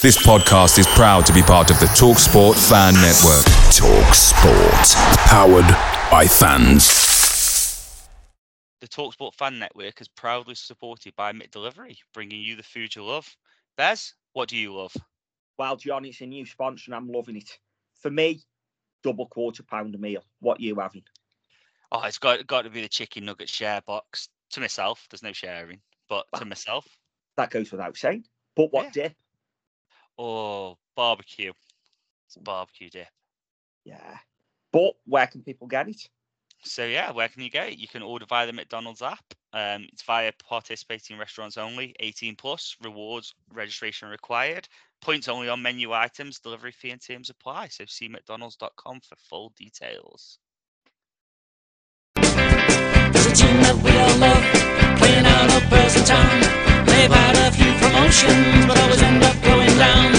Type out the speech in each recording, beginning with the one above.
This podcast is proud to be part of the TalkSport Fan Network. TalkSport, powered by fans. The TalkSport Fan Network is proudly supported by McDelivery, bringing you the food you love. Bez, what do you love? Well, John, it's a new sponsor and I'm loving it. For me, double quarter pounder meal. What you having? Oh, it's got got to be the chicken nugget share box. To myself, there's no sharing, but to myself, That goes without saying. But what Yeah. dip? Oh, barbecue. It's a barbecue dip. Yeah. But where can people get it? So yeah, where can you get it? You can order via the McDonald's app. Um, it's via participating restaurants only, 18 plus, rewards registration required, points only on menu items, delivery fee and terms apply. So see mcdonalds.com for full details. There's a team that we all love, playing out of Burslem Town. They've had a few promotions, but always end up going down.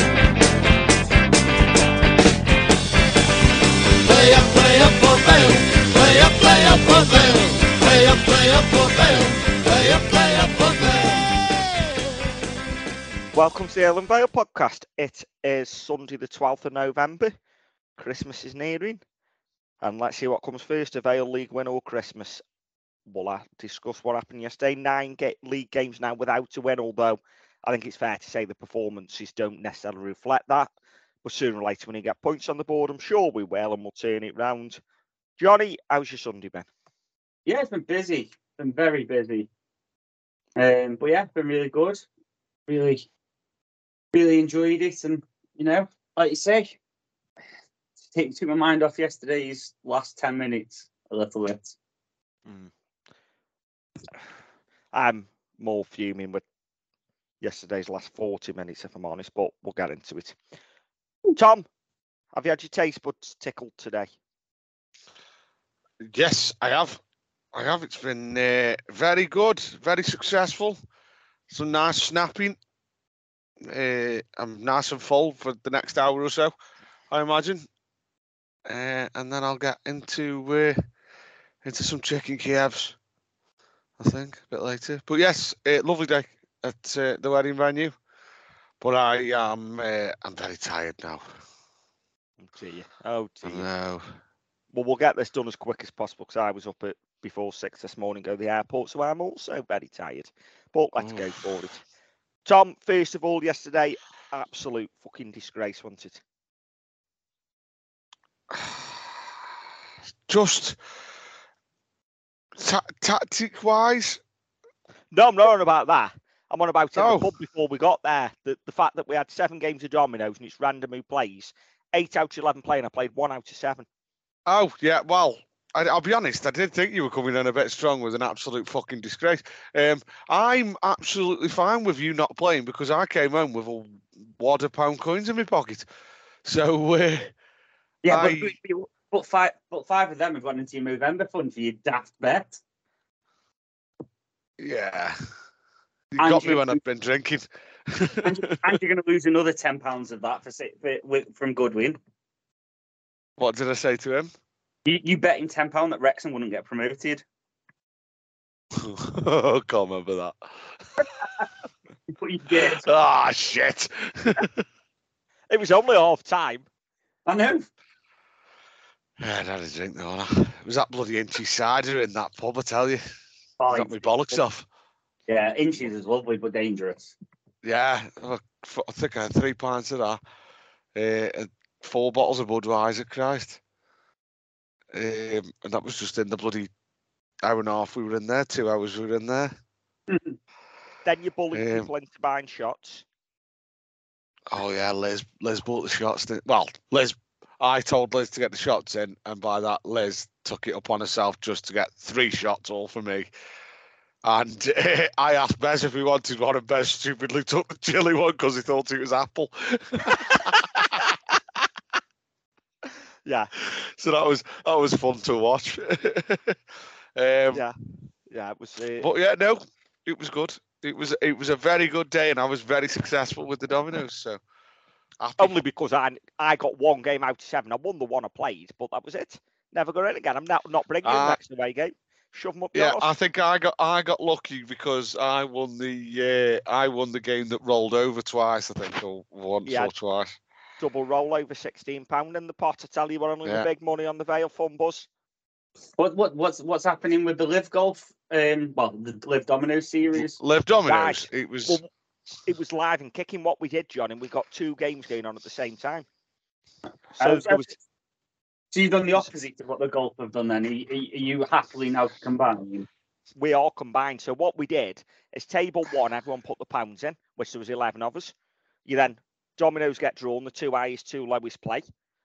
Play up, play up for Vale. Play up, play up for Vale. Play up, play up for Vale. Play up, play up for Vale. Welcome to the Ellen Vale podcast. It is Sunday, the 12th of November. Christmas is nearing. And let's see what comes first a Vale League win or Christmas. We'll discuss what happened yesterday. Nine ga- league games now without a win, although I think it's fair to say the performances don't necessarily reflect that. But sooner or later, when you get points on the board, I'm sure we will, and we'll turn it round. Johnny, how's your Sunday been? Yeah, it's been busy. Been very busy. Um, but yeah, been really good. Really, really enjoyed it, and you know, like you say, take took my mind off yesterday's last ten minutes a little bit. I'm more fuming with yesterday's last 40 minutes, if I'm honest, but we'll get into it. Tom, have you had your taste buds tickled today? Yes, I have. I have. It's been uh, very good, very successful. Some nice snapping. Uh, I'm nice and full for the next hour or so, I imagine. Uh, and then I'll get into uh, into some chicken Kievs. I think a bit later. But yes, uh, lovely day at uh, the wedding venue. But I am uh, I'm very tired now. Oh dear. Oh dear. know. Well, we'll get this done as quick as possible because I was up at before six this morning, go to the airport, so I'm also very tired. But let's go for it. Tom, first of all, yesterday, absolute fucking disgrace, wasn't it? Just ta- tactic wise, No, I'm not on about that. I'm on about Oh. pub before we got there. The, the fact that we had seven games of dominoes and it's random who plays. Eight out of 11 playing. I played one out of seven. Oh yeah, well, I, I'll be honest. I did think you were coming in a bit strong with an absolute fucking disgrace. Um, I'm absolutely fine with you not playing because I came home with a wad of pound coins in my pocket. So uh, Yeah, I- but, but, but five, but five of them have gone into your Movember fund for your daft bet. yeah, you And got me when I've been drinking. and, you- and you're going to lose another ten pounds of that for, si- for from Goodwin. what did I say to him? You, you bet him ten pound that Wrexham wouldn't get promoted. I can't remember that. But you did. Ah shit. It was only half time. I know. Yeah, I had a drink though. and It was that bloody inchy cider in that pub, I tell you. Oh, Got me bollocks off. Yeah, Inch's is lovely but dangerous. Yeah, I I think I had three pints of that. Uh, and four bottles of Budweiser, Christ. Um, and that was just in the bloody hour and a half we were in there, two hours we were in there. Then you bullied Um, people into buying shots. Oh yeah, Liz Liz bought the shots. didn't- Well, Liz I told Liz to get the shots in, and by that Liz took it upon herself just to get three shots all for me. And I asked Bez if he wanted one, and Bez stupidly took the chili one because he thought it was apple. Yeah, so that was that was fun to watch. um, yeah, yeah. It was. Uh, But yeah, no, it was good. It was it was a very good day, and I was very successful with the dominoes. So. Only because I I got one game out of seven. I won the one I played, but that was it. Never got in again. I'm not not bringing the next away game. shove them up Yeah, yours. I think I got I got lucky because I won the uh, I won the game that rolled over twice. I think or once Yeah. or twice. Double roll over sixteen pound in the pot. I tell you what, only Yeah. the big money on the Vale Fun Buzz. What what what's what's happening with the Live Golf? Um, well, the Live Domino series. Live Dominoes. Right. It was Well, it was live and kicking what we did, John, and we got two games going on at the same time. So was, So you've done the opposite of what the golf have done. Then are you, are you happily now combining? we all combined. So what we did is table one, everyone put the pounds in, which there was eleven of us. You then dominoes get drawn, the two highest, two lowest play,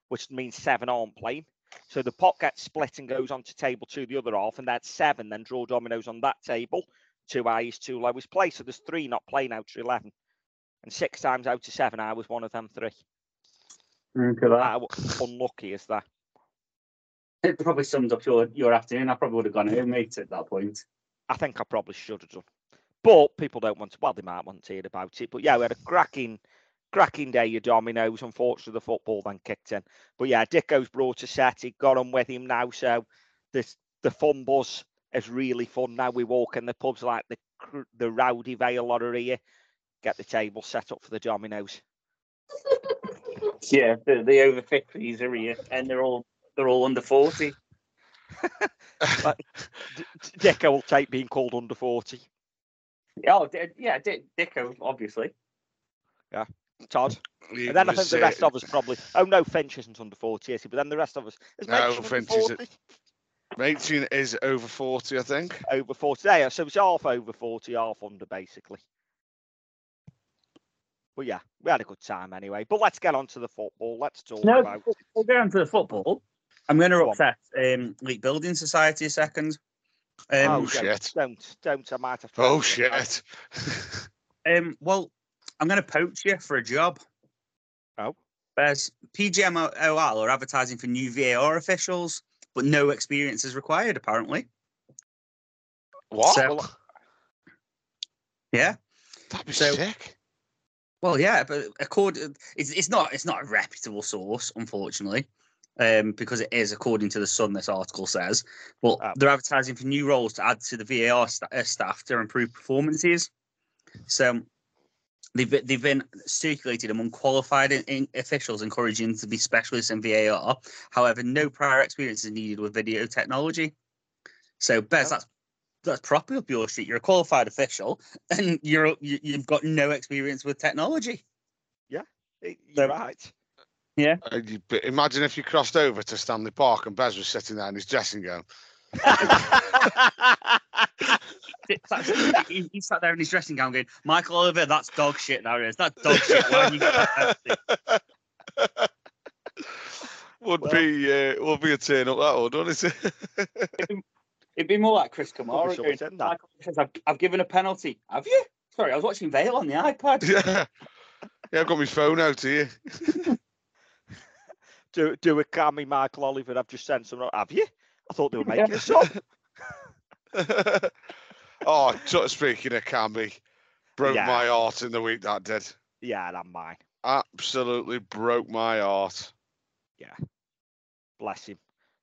which means seven aren't playing. So the pot gets split and goes on to table two, the other half, and that's seven. Then draw dominoes on that table, two highest, two lowest play. So there's three not playing out to eleven, and six times out of seven, I was one of them three. Look at that. How unlucky is that? It probably summed up your your afternoon. I probably would have gone home, mate, at that point. I think I probably should have done. But people don't want to, well, they might want to hear about it. But yeah, we had a cracking, cracking day of dominoes. Unfortunately, the football then kicked in. But yeah, Dicko's brought a set. He got on with him now. So this, the fun buzz is really fun now. We walk in the pubs like the the rowdy Vale lot are here. Get the table set up for the dominoes. Yeah, the, the over fifties are here, and they're all they're all under forty. D- D- Dicko will take being called under 40. Oh, D- yeah, D- Dicko, obviously. Yeah, Todd. it And then I think was, the uh, rest of us probably. Oh no, Finch isn't under 40, is he? But then the rest of us. Is No, Mitch under Finch is at- 40? Matey is over forty, I think. over 40 there. So it's half over 40, half under basically. But yeah, we had a good time anyway. But let's get on to the football. Let's talk No, about we'll go on to the football. I'm going to Go upset um, Leek Building Society a second. Um, Oh, don't- shit. Don't, don't, I might have to. Oh shit! Um, well, I'm going to poach you for a job. Oh. There's PGMOL are advertising for new VAR officials, but no experience is required, apparently. what? So- Yeah. That'd be so- sick. Well, yeah, but according, it's, it's not it's not a reputable source, unfortunately, um, because it is according to the Sun. This article says, well, Oh. they're advertising for new roles to add to the VAR sta- uh, staff to improve performances. So they've they've been circulated among qualified in, in officials, encouraging them to be specialists in VAR. However, no prior experience is needed with video technology. So, Bez, that's that's properly up your street. You're a qualified official, and you're you, you've got no experience with technology. Yeah, you're So- right. Uh, but imagine if you crossed over to Stockley Park and Bez was sitting there in his dressing gown. he, he sat there in his dressing gown going, Michael Oliver, that's dog shit. That is. That's dog shit. Why have you got that would Well- be uh, would be a turn up that would, wouldn't it? It'd be more like Chris Kamara something going. Michael says, I've, I've given a penalty. Have you? Sorry, I was watching Vale on the iPad. yeah. Yeah, I've got my phone out here. do do a cammy Michael Oliver. I've just sent some. Have you? I thought they were making us up. Oh, so speaking of Kammy, broke Yeah. my heart in the week that did. Yeah, that's mine. Absolutely broke my heart. Yeah. Bless him.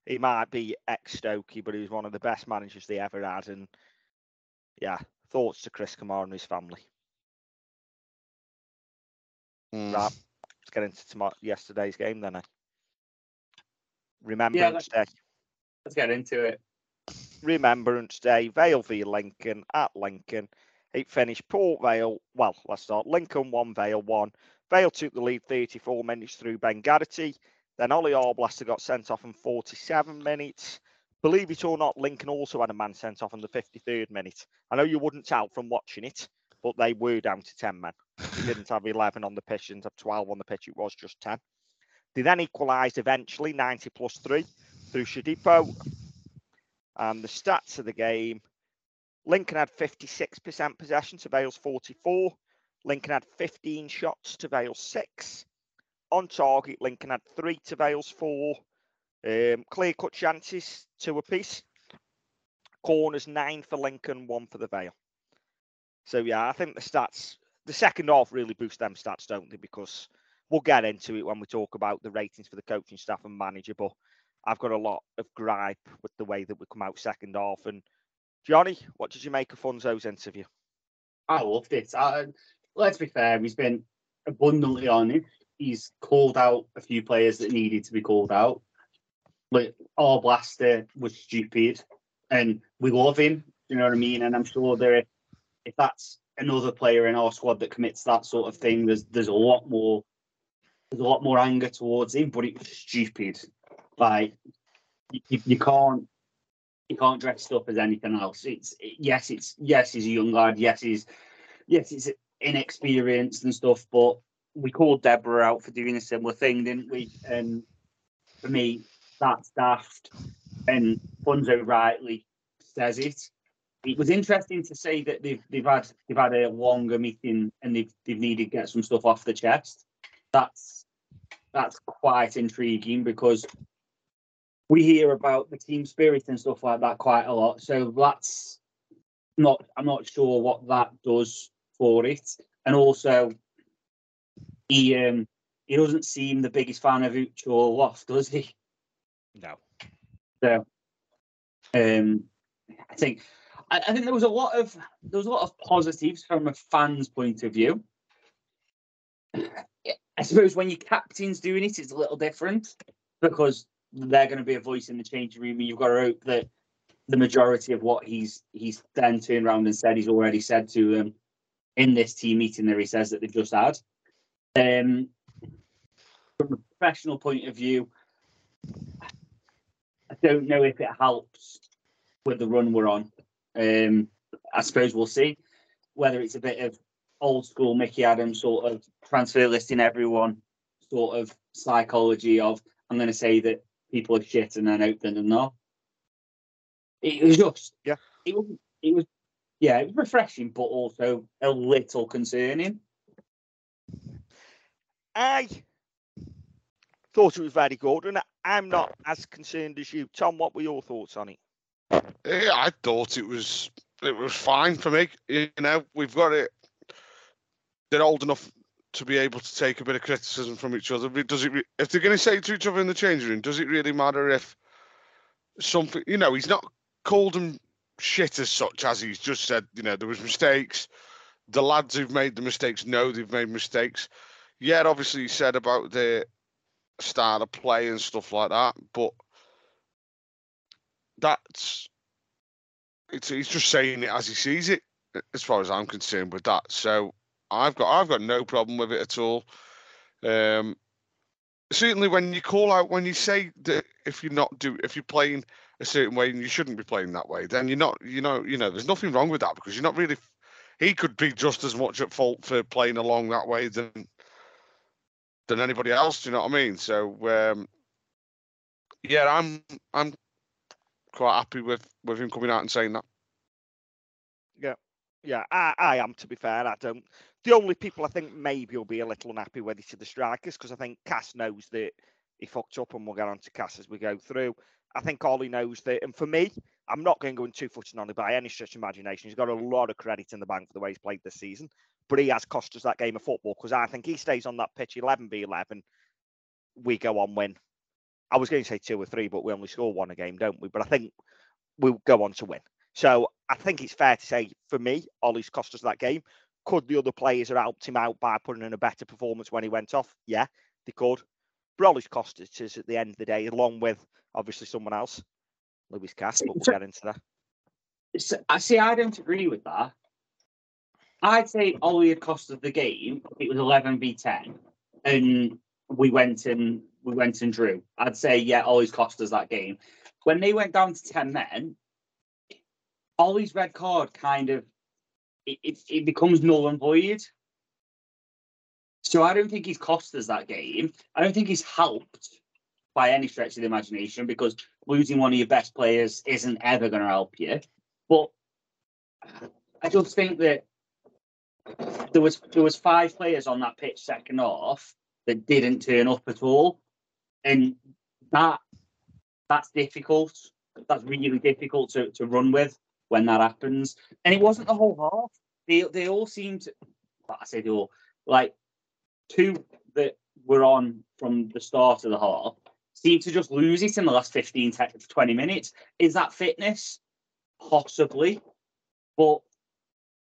He might be ex Stokey, but he was one of the best managers they ever had. And yeah, thoughts to Chris Kamara and his family. Mm. Right. Let's get into tomorrow, yesterday's game then. Eh? Remembrance Day. Let's get into it. Remembrance Day. Vale v Lincoln at Lincoln. It finished Port Vale. Well, let's start. Lincoln 1, Vale 1. Vale took the lead 34 minutes through Ben Garrity. Then Ollie Arblaster got sent off in 47 minutes. Believe it or not, Lincoln also had a man sent off in the 53rd minute. I know you wouldn't tell from watching it, but they were down to 10 men. They didn't have 11 on the pitch, didn't have 12 on the pitch. It was just 10. They then equalised eventually, 90 plus 3 through Shadipo. And the stats of the game Lincoln had 56% possession to Vale's 44. Lincoln had 15 shots to Vale's 6. On target, Lincoln had 3 to Vale's 4. Um, clear cut chances, 2 apiece. Corners, 9 for Lincoln, 1 for the Vale. So, yeah, I think the stats, the second half really boost them stats, don't they? Because we'll get into it when we talk about the ratings for the coaching staff and manager. But I've got a lot of gripe with the way that we come out second half. And Johnny, what did you make of Funso's interview? I loved it. I, let's be fair, he's been abundantly honest. He's called out a few players that needed to be called out. Like Arblaster was stupid, and we love him. You know what I mean? And I'm sure there, if that's another player in our squad that commits that sort of thing, there's there's a lot more there's a lot more anger towards him. But it was stupid. Like you, you can't you can't dress up as anything else. It's yes, it's yes, he's a young lad. Yes, he's yes, he's inexperienced and stuff. But we called Deborah out for doing a similar thing, didn't we? And for me, that's daft. And Funso rightly says it. It was interesting to say that they've they've had they've had a longer meeting and they've they've needed to get some stuff off the chest. That's that's quite intriguing because we hear about the team spirit and stuff like that quite a lot. So that's not I'm not sure what that does for it. And also he um he doesn't seem the biggest fan of Ucho or Loft, does he? No. So um I think I, I think there was a lot of there was a lot of positives from a fan's point of view. I suppose when your captain's doing it, it's a little different because they're going to be a voice in the changing room, and you've got to hope that the majority of what he's he's then turned around and said he's already said to them in this team meeting that he says that they've just had. Um, from a professional point of view, I don't know if it helps with the run we're on. Um, I suppose we'll see whether it's a bit of old school Micky Adams sort of transfer listing everyone sort of psychology of I'm going to say that people are shit and then open and not. It was just Yeah. It was it was yeah it was refreshing but also a little concerning. I thought it was very good, and I'm not as concerned as you. Tom, what were your thoughts on it? Yeah, I thought it was it was fine for me. You know, we've got it. They're old enough to be able to take a bit of criticism from each other. Does it? If they're going to say to each other in the changing room, does it really matter if something? You know, he's not called them shit as such as he's just said. You know, there was mistakes. The lads who've made the mistakes know they've made mistakes. Yeah, obviously he said about the style of play and stuff like that, but that's it's he's just saying it as he sees it, as far as I'm concerned with that. So I've got I've got no problem with it at all. Um, certainly when you call out when you say that if you're not do if you're playing a certain way and you shouldn't be playing that way, then you're not you know you know there's nothing wrong with that because you're not really. He could be just as much at fault for playing along that way than than anybody else. Do you know what I mean? So um, yeah, I'm I'm quite happy with with him coming out and saying that. Yeah, I, I am. To be fair, I don't. The only people I think maybe will be a little unhappy with it are the strikers because I think Cass knows that he fucked up, and we'll get on to Cass as we go through. I think Ollie knows that, and for me, I'm not going to go in two footing on it by any stretch of imagination. He's got a lot of credit in the bank for the way he's played this season, but he has cost us that game of football because I think he stays on that pitch 11 v 11. We go on win. I was going to say two or three, but we only score one a game, don't we? But I think we'll go on to win. So I think it's fair to say, for me, Ollie's cost us that game. Could the other players have helped him out by putting in a better performance when he went off? Yeah, they could. But Ollie's cost us is at the end of the day, along with obviously someone else, Lewis Cass, but we'll So- get into that. So, I see. I don't agree with that. I'd say Ollie had cost us the game. It was eleven v ten, and we went and we went and drew. I'd say yeah, Ollie's cost us that game. When they went down to ten men, Ollie's red card kind of it, it, it becomes null and void. So I don't think he's cost us that game. I don't think he's helped by any stretch of the imagination because losing one of your best players isn't ever going to help you. But I just think that there was there was five players on that pitch second half that didn't turn up at all, and that that's difficult. That's really difficult to, to run with when that happens. And it wasn't the whole half. They they all seemed to. well, I said, they all like two that were on from the start of the half seem to just lose it in the last 15 te- 20 minutes. Is that fitness? Possibly. But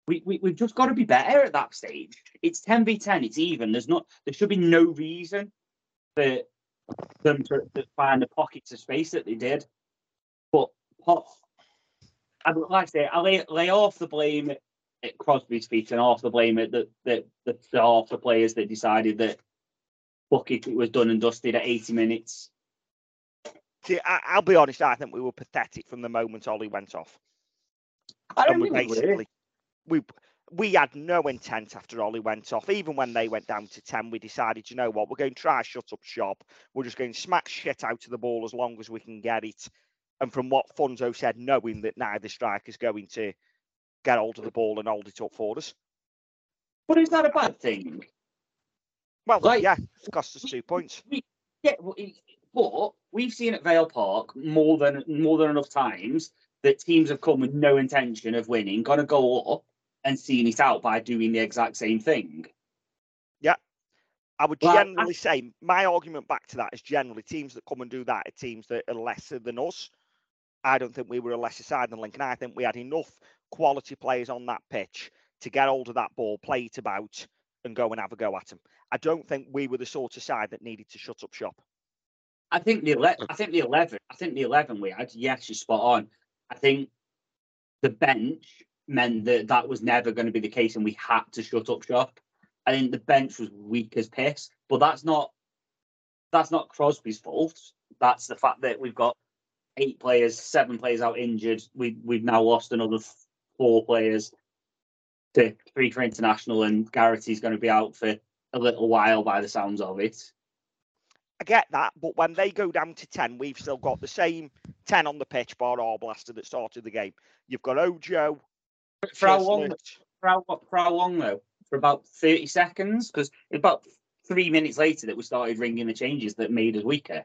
we, we, we've just got to be better at that stage. It's 10 v 10, it's even. There's not there should be no reason for them to, to find the pockets of space that they did. But pot, I'd like to say, I lay, lay off the blame at, Crosby's feet and off the blame at the, the, the, the half the players that decided that bucket it was done and dusted at 80 minutes. See, I, I'll be honest. I think we were pathetic from the moment Ollie went off. I and don't think we were. basically we we had no intent after Ollie went off. Even when they went down to ten, we decided, you know what, we're going to try shut up shop. We're just going to smack shit out of the ball as long as we can get it. And from what Funso said, knowing that now the striker's going to get hold of the ball and hold it up for us. But is that a bad thing? Well, Like- yeah, it's cost us two points. Yeah, but we've seen at Vale Park more than more than enough times that teams have come with no intention of winning, gonna go up and seen it out by doing the exact same thing. Yeah. I would Well, I- generally say my argument back to that is generally teams that come and do that are teams that are lesser than us. I don't think we were a lesser side than Lincoln. I think we had enough quality players on that pitch to get hold of that ball, play it about, and go and have a go at them. I don't think we were the sort of side that needed to shut up shop. I think the ele- I think the eleven. I think the eleven we had. Yes, you're spot on. I think the bench meant that that was never going to be the case, and we had to shut up shop. I think the bench was weak as piss, but that's not that's not Crosby's fault. That's the fact that we've got eight players, seven players out injured. We we've now lost another four players to three for international, and Garrity's going to be out for a little while by the sounds of it. I get that, but when they go down to 10, we've still got the same 10 on the pitch, bar Arblaster that started the game. You've got Ojo. For how long? For how, for how long though? For about 30 seconds? Because about three minutes later that we started ringing the changes that made us weaker.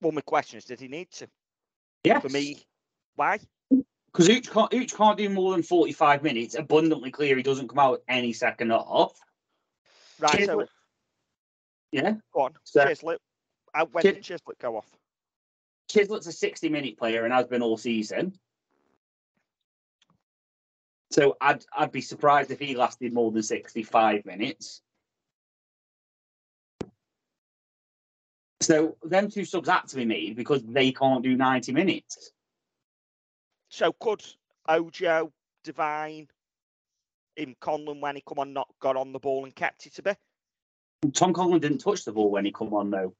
Well, my question is, did he need to? Yeah. For me, why? Because each can't, each can't do more than 45 minutes. Abundantly clear he doesn't come out any second off. Right, so Yeah. go on. So- Chislett. When Chis- did Chislett go off? Chislett's a 60 minute player and has been all season. So I'd I'd be surprised if he lasted more than 65 minutes. So them two subs had to be made because they can't do 90 minutes. So could Ojo, Devine, in Conlon when he come on, not got on the ball and kept it a bit? Tom Conlon didn't touch the ball when he come on though.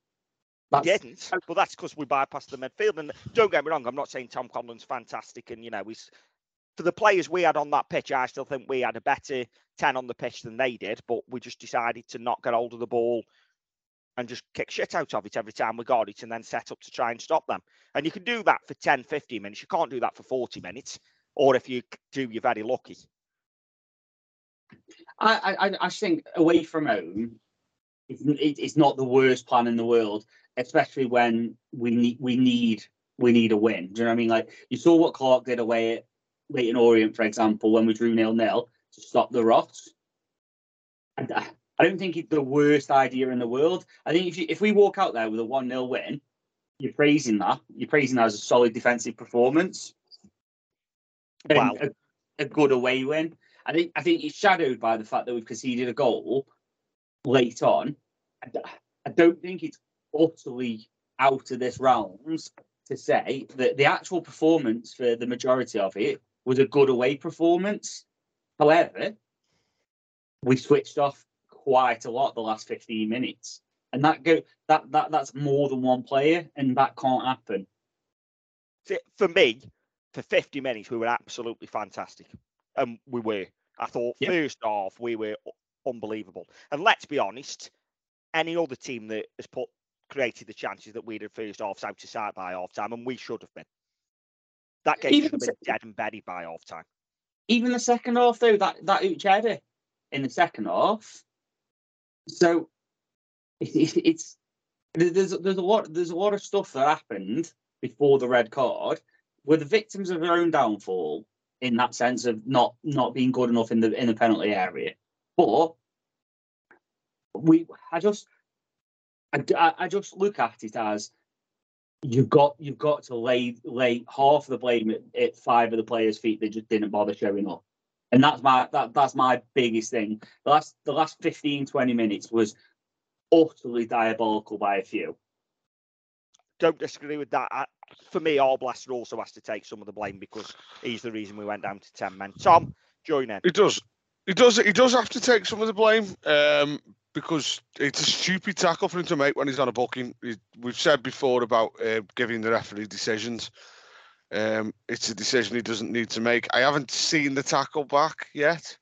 He didn't, but that's because we bypassed the midfield. And don't get me wrong, I'm not saying Tom Conlon's fantastic, and you know he's for the players we had on that pitch. I still think we had a better ten on the pitch than they did, but we just decided to not get hold of the ball and just kick shit out of it every time we got it, and then set up to try and stop them. And you can do that for 10, 15 minutes. You can't do that for 40 minutes, or if you do, you're very lucky. I, I I think away from home, it's, not the worst plan in the world, especially when we need we need we need a win. Do you know what I mean? Like you saw what Clarke did away at Leyton Orient, for example, when we drew nil nil to stop the rot. And I, I don't think it's the worst idea in the world. I think if you, if we walk out there with a one 0 win, you're praising that. You're praising that as a solid defensive performance. Wow. a, a good away win. I think I think it's shadowed by the fact that we've conceded a goal late on. I don't think it's utterly out of this realms to say that the actual performance for the majority of it was a good away performance. However, we switched off quite a lot the last 15 minutes. And that go that that that's more than one player, and that can't happen. For me, for 50 minutes, we were absolutely fantastic. And we were. I thought Yeah. first half, we were unbelievable. And let's be honest, any other team that has put created the chances that we did first half's out of sight by half time, and we should have been. That game Even should have been dead and buried by half time. even the second half though that that Uch in the second half so it, it, it's there's there's a lot there's a lot of stuff that happened before the red card were the victims of their own downfall in that sense of not not being good enough in the in the penalty area but we I just I, I just look at it as you've got you've got to lay lay half the blame at, at five of the players' feet that just didn't bother showing up. And that's my that that's my biggest thing. The last the last 15, 20 minutes was utterly diabolical by a few. Don't disagree with that. I, for me, Arblaster also has to take some of the blame because he's the reason we went down to 10 men. Tom, join in. He does. He does. He does have to take some of the blame um, because it's a stupid tackle for him to make when he's on a booking. He- We've said before about uh, giving the referee decisions. Um, it's a decision he doesn't need to make. I haven't seen the tackle back yet.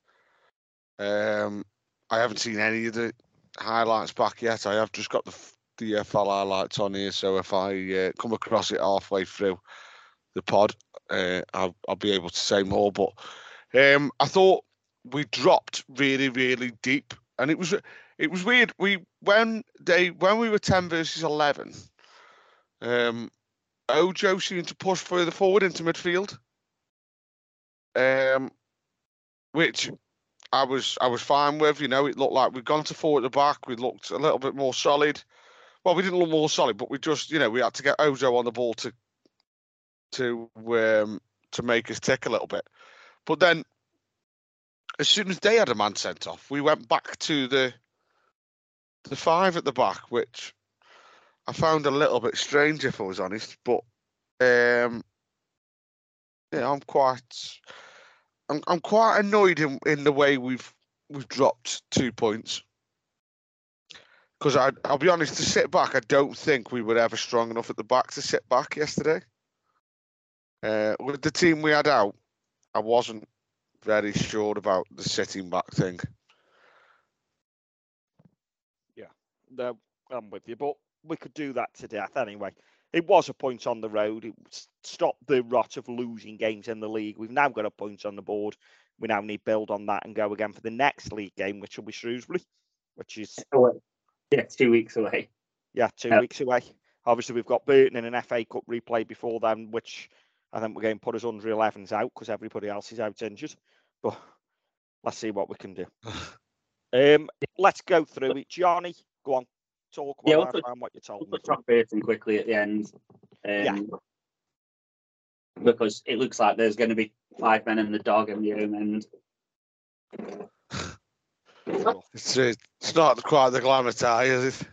Um, I haven't seen any of the highlights back yet. I have just got the the FL highlights on here, so if I uh, come across it halfway through the pod, uh, I'll, I'll be able to say more. But um, I thought we dropped really, really deep, and it was it was weird. We when they when we were ten versus eleven, um, Ojo seemed to push further forward into midfield, um, which I was I was fine with. You know, it looked like we'd gone to four at the back. We looked a little bit more solid. Well, we didn't look more solid, but we just you know we had to get Ojo on the ball to to um, to make us tick a little bit. But then, as soon as they had a man sent off, we went back to the the five at the back, which I found a little bit strange, if I was honest. But um, yeah, I'm quite I'm I'm quite annoyed in, in the way we've we've dropped two points. Because I I'll be honest, to sit back, I don't think we were ever strong enough at the back to sit back yesterday. Uh, with the team we had out, I wasn't very sure about the sitting back thing. No, I'm with you, but we could do that to death anyway. It was a point on the road. It stopped the rot of losing games in the league. We've now got a point on the board. We now need to build on that and go again for the next league game, which will be Shrewsbury, which is Away. Yeah, two weeks away. yeah two Yep. weeks away. Obviously, we've got Burton in an FA Cup replay before then, which I think we're going to put us under 11s out because everybody else is out injured. But let's see what we can do. Um, let's go through it. Johnny, go on, talk Yeah, we'll I what you told me. We'll talk Burton quickly at the end. Um, Yeah. Because it looks like there's going to be five men and the dog in the home end. It's, it's not quite the glamour tie, is it?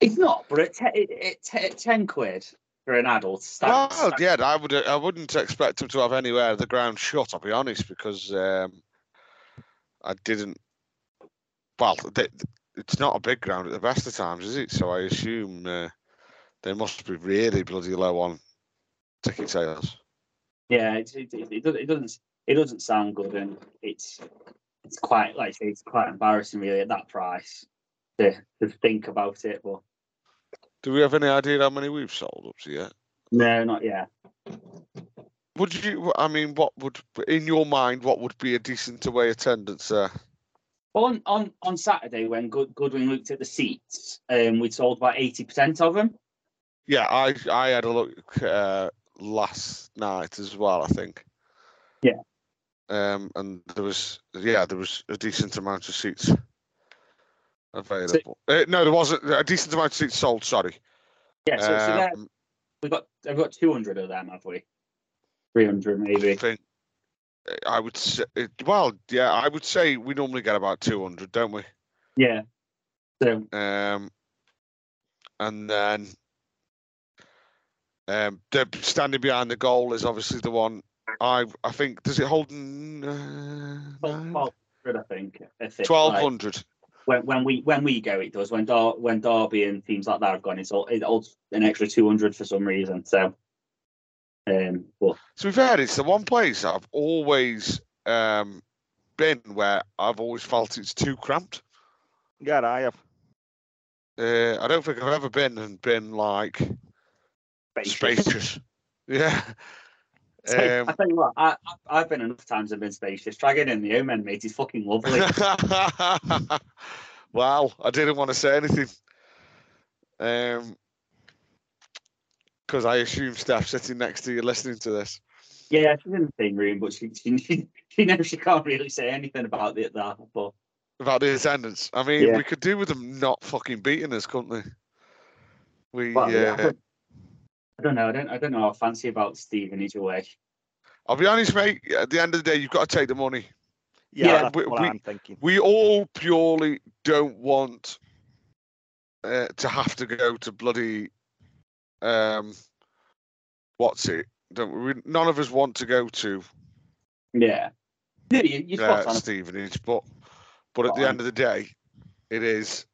It's not, but it, it, at 10 quid for an adult. Oh, Start, yeah, I would. I wouldn't expect him to have anywhere of the ground shut. I'll be honest, because um, I didn't. Well, th- it's not a big ground at the best of times, is it? So I assume uh, they must be really bloody low on ticket sales. Yeah, it, it, it, it doesn't- it doesn't sound good, and it's it's quite like I say, it's quite embarrassing really at that price to to think about it. But Do we have any idea how many we've sold up to yet? no, not yet. Would you? I mean, what would in your mind? What would be a decent away attendance there? On on on Saturday when Good, Goodwin looked at the seats, um, we sold about eighty percent of them. Yeah, I I had a look uh, last night as well. I think. Yeah. Um, and there was yeah there was a decent amount of seats available. Uh, no, there wasn't a decent amount of seats sold. Sorry. Yeah, so, so Um, we've got I've got two hundred of them, have we? Three hundred I maybe. think I would say well yeah I would say we normally get about two hundred, don't we? Yeah. So Um, and then um, the standing behind the goal is obviously the one I I think does it hold uh, twelve hundred, I think. Twelve hundred. like, when when we when we go, it does. When Dar- when Derby and teams like that have gone, it's all it holds an extra two hundred for some reason. So, um, but To be fair, it's the one place I've always um been where I've always felt it's too cramped. Yeah, I have. Uh, I don't think I've ever been and been like spacious. Yeah. So, I Um, tell you what, I, I- I've been enough times and been spacious. Try getting in the Omen, mate. It's fucking lovely. well, I didn't want to say anything. Um, because I assume Steph's sitting next to you listening to this. yeah, she's in the same room, but she she, she, she knows she can't really say anything about it. That, but About the attendance. I mean, Yeah. we could do with them not fucking beating us, couldn't they? We, Well, yeah, I uh, don't- I don't know. I don't. I don't know how I fancy about Stevenage away. I'll be honest, mate. At the end of the day, you've got to take the money. Yeah, Yeah, that's we- what we- I'm thinking. We all purely don't want uh, to have to go to bloody um, what's it? Don't we? None of us want to go to Yeah. Yeah, you, you're uh. Stevenage, but but at the end of the day, it is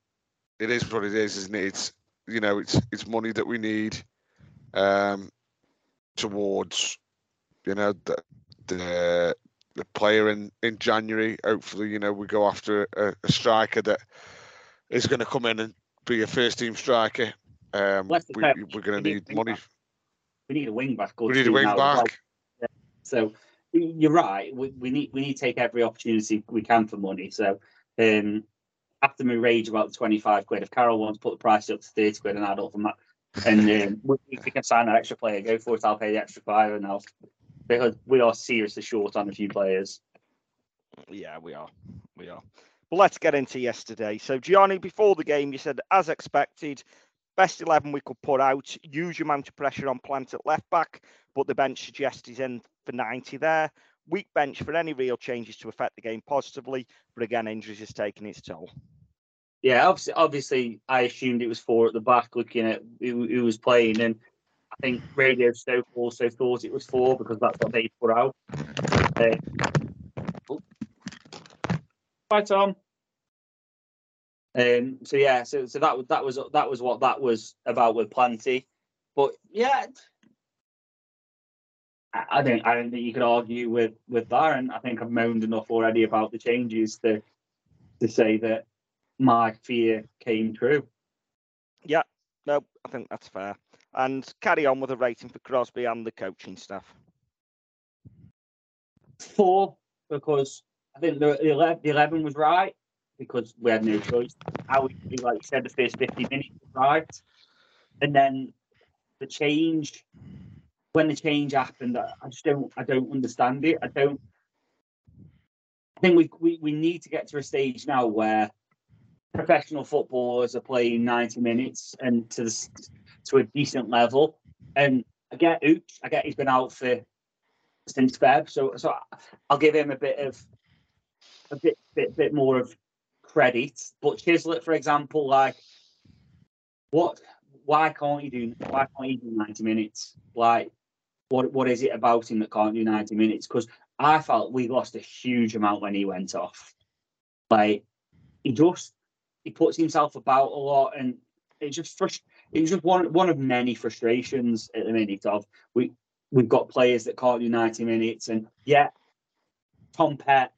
it is what it is, isn't it? It's you know, it's it's money that we need um, towards you know the the the player in in January. Hopefully, you know, we go after a, a striker that is going to come in and be a first team striker. Um, we, we're going to need need money. wing We need a wing back. We need a two wing now well. back. So you're right. We, we need we need to take every opportunity we can for money. So um, after my rage about the 25 quid, if Carol wants to put the price up to 30 quid an adult from that, and um, we, if we can sign that extra player, go for it. I'll pay the extra five and I'll because we are seriously short on a few players. Yeah, we are. We are. But let's get into yesterday. So, Gianni, before the game, you said, as expected, best 11 we could put out, huge amount of pressure on Plant at left back, but the bench suggests he's in for 90 there. Weak bench for any real changes to affect the game positively, but again, injuries is taking its toll. Yeah, obviously, obviously, I assumed it was four at the back, looking at who, who was playing, and I think Radio Stoke also thought it was four because that's what they put out. Uh, oh. Bye, Tom. Um. So yeah. So so that was that was that was what that was about with Plenty, but yeah. I I don't. I don't think you could argue with with that, and I think I've moaned enough already about the changes to to say that my fear came true. Yeah, no, I think that's fair. And carry on with the rating for Crosby and the coaching staff. Four, because I think the, the, 11, the 11 was right, because we had no choice. How we, like you said, the first 50 minutes right. And then the change, when the change happened, I, I just don't, I don't understand it. I don't, I think we, we, we need to get to a stage now where professional footballers are playing 90 minutes and to the, to a decent level. And I get Ooch, I get he's been out for since Feb, so so I'll give him a bit of a bit bit bit more of credit. But Chislett, for example, like what? Why can't he do? Why can't you do 90 minutes? Like what? What is it about him that can't do 90 minutes? Because I felt we lost a huge amount when he went off. Like he just he puts himself about a lot, and it's just frust- it was just one one of many frustrations at the minute of we we've got players that can't do 90 minutes, and yeah, Tom Pett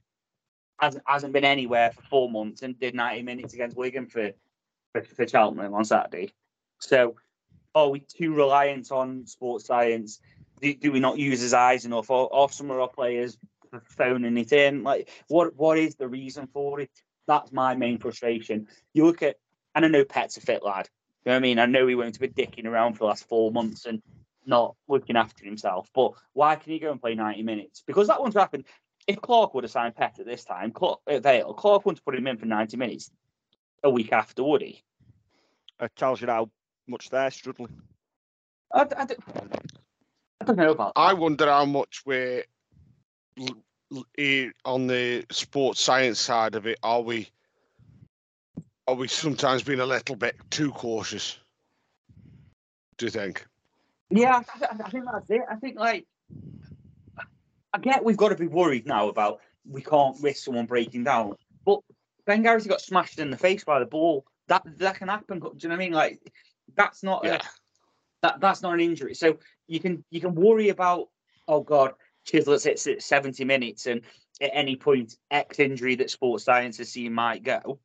hasn't hasn't been anywhere for four months and did 90 minutes against Wigan for for, for Cheltenham on Saturday. So are we too reliant on sports science? Do, do we not use his eyes enough? Or, or some of our players phoning it in? Like, what what is the reason for it? That's my main frustration. You look at, and I know Pett's a fit lad. You know what I mean? I know he won't have been dicking around for the last four months and not looking after himself. But why can he go and play 90 minutes? Because that wouldn't happen. If Clarke would have signed Pett at this time, Clarke, at uh, Vale, Clarke wouldn't have put him in for 90 minutes a week after, would he? It tells you how much they're struggling. I, I, don't, I don't know about that. I wonder how much we're l- l- on the sports science side of it. Are we? Are we sometimes being a little bit too cautious? Do you think? Yeah, I, I- I think that's it. I think like I get we've got to be worried now about we can't risk someone breaking down, but Ben Garrity got smashed in the face by the ball. That that can happen. Do you know what I mean? Like that's not Yeah. a, that that's not an injury. So you can you can worry about oh god, Chislett sits at seventy minutes and at any point X injury that sports science has seen might go,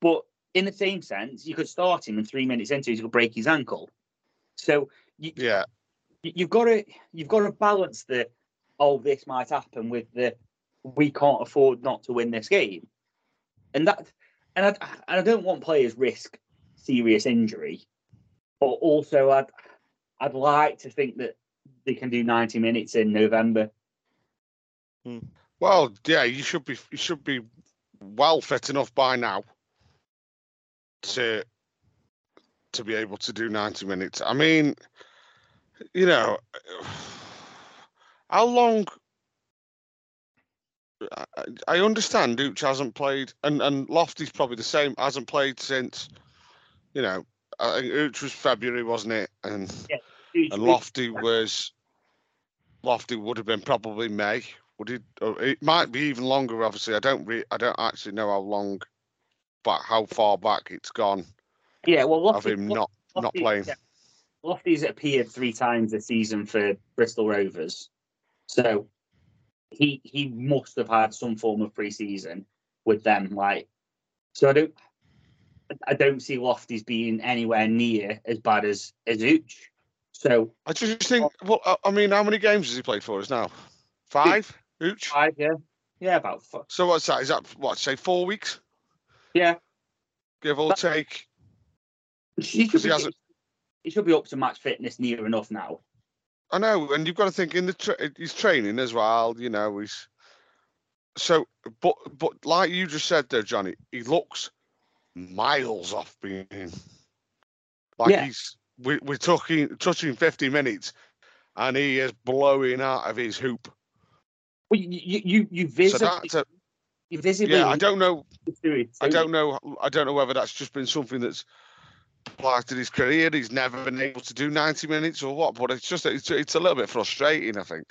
but in the same sense, you could start him and three minutes into it, he could break his ankle. So you, Yeah, you- you've got to you've got to balance the oh this might happen with the we can't afford not to win this game. And that and I, and I don't want players risk serious injury. But also I'd I'd like to think that they can do 90 minutes in November. Hmm. Well, yeah, you should be you should be well fit enough by now to to be able to do 90 minutes. I mean, you know, how long? I- understand Dooch hasn't played, and and Lofty's probably the same. Hasn't played since, you know, I think Ooch was February, wasn't it? And Each and Lofty was Lofty would have been probably May. Would it? It might be even longer. Obviously, I don't. Re- I don't actually know how long, but how far back it's gone Yeah, well, of him not not playing. yeah, Lofty's appeared three times this season for Bristol Rovers, so he he must have had some form of pre-season with them. Like, so I don't I don't see Lofty's being anywhere near as bad as as Ooch. So I just think. Well, I- mean, how many games has he played for us now? Five. Ooch. five, yeah, yeah, about f- So what's that? Is that what? Say four weeks, yeah. give or take. He should, Because he hasn't- he should be up to match fitness near enough now. I know, and you've got to think in the tra- he's training as well. You know, he's so. But but like you just said there, Johnny, he looks miles off being like Yeah. he's we, we're talking touching fifty minutes, and he is blowing out of his hoop. Well, you you you, you So visibly, a, you visibly yeah. I don't know. I don't know. I don't know whether that's just been something that's applied to his career. He's never been able to do ninety minutes or what. But it's just it's, it's a little bit frustrating. I think.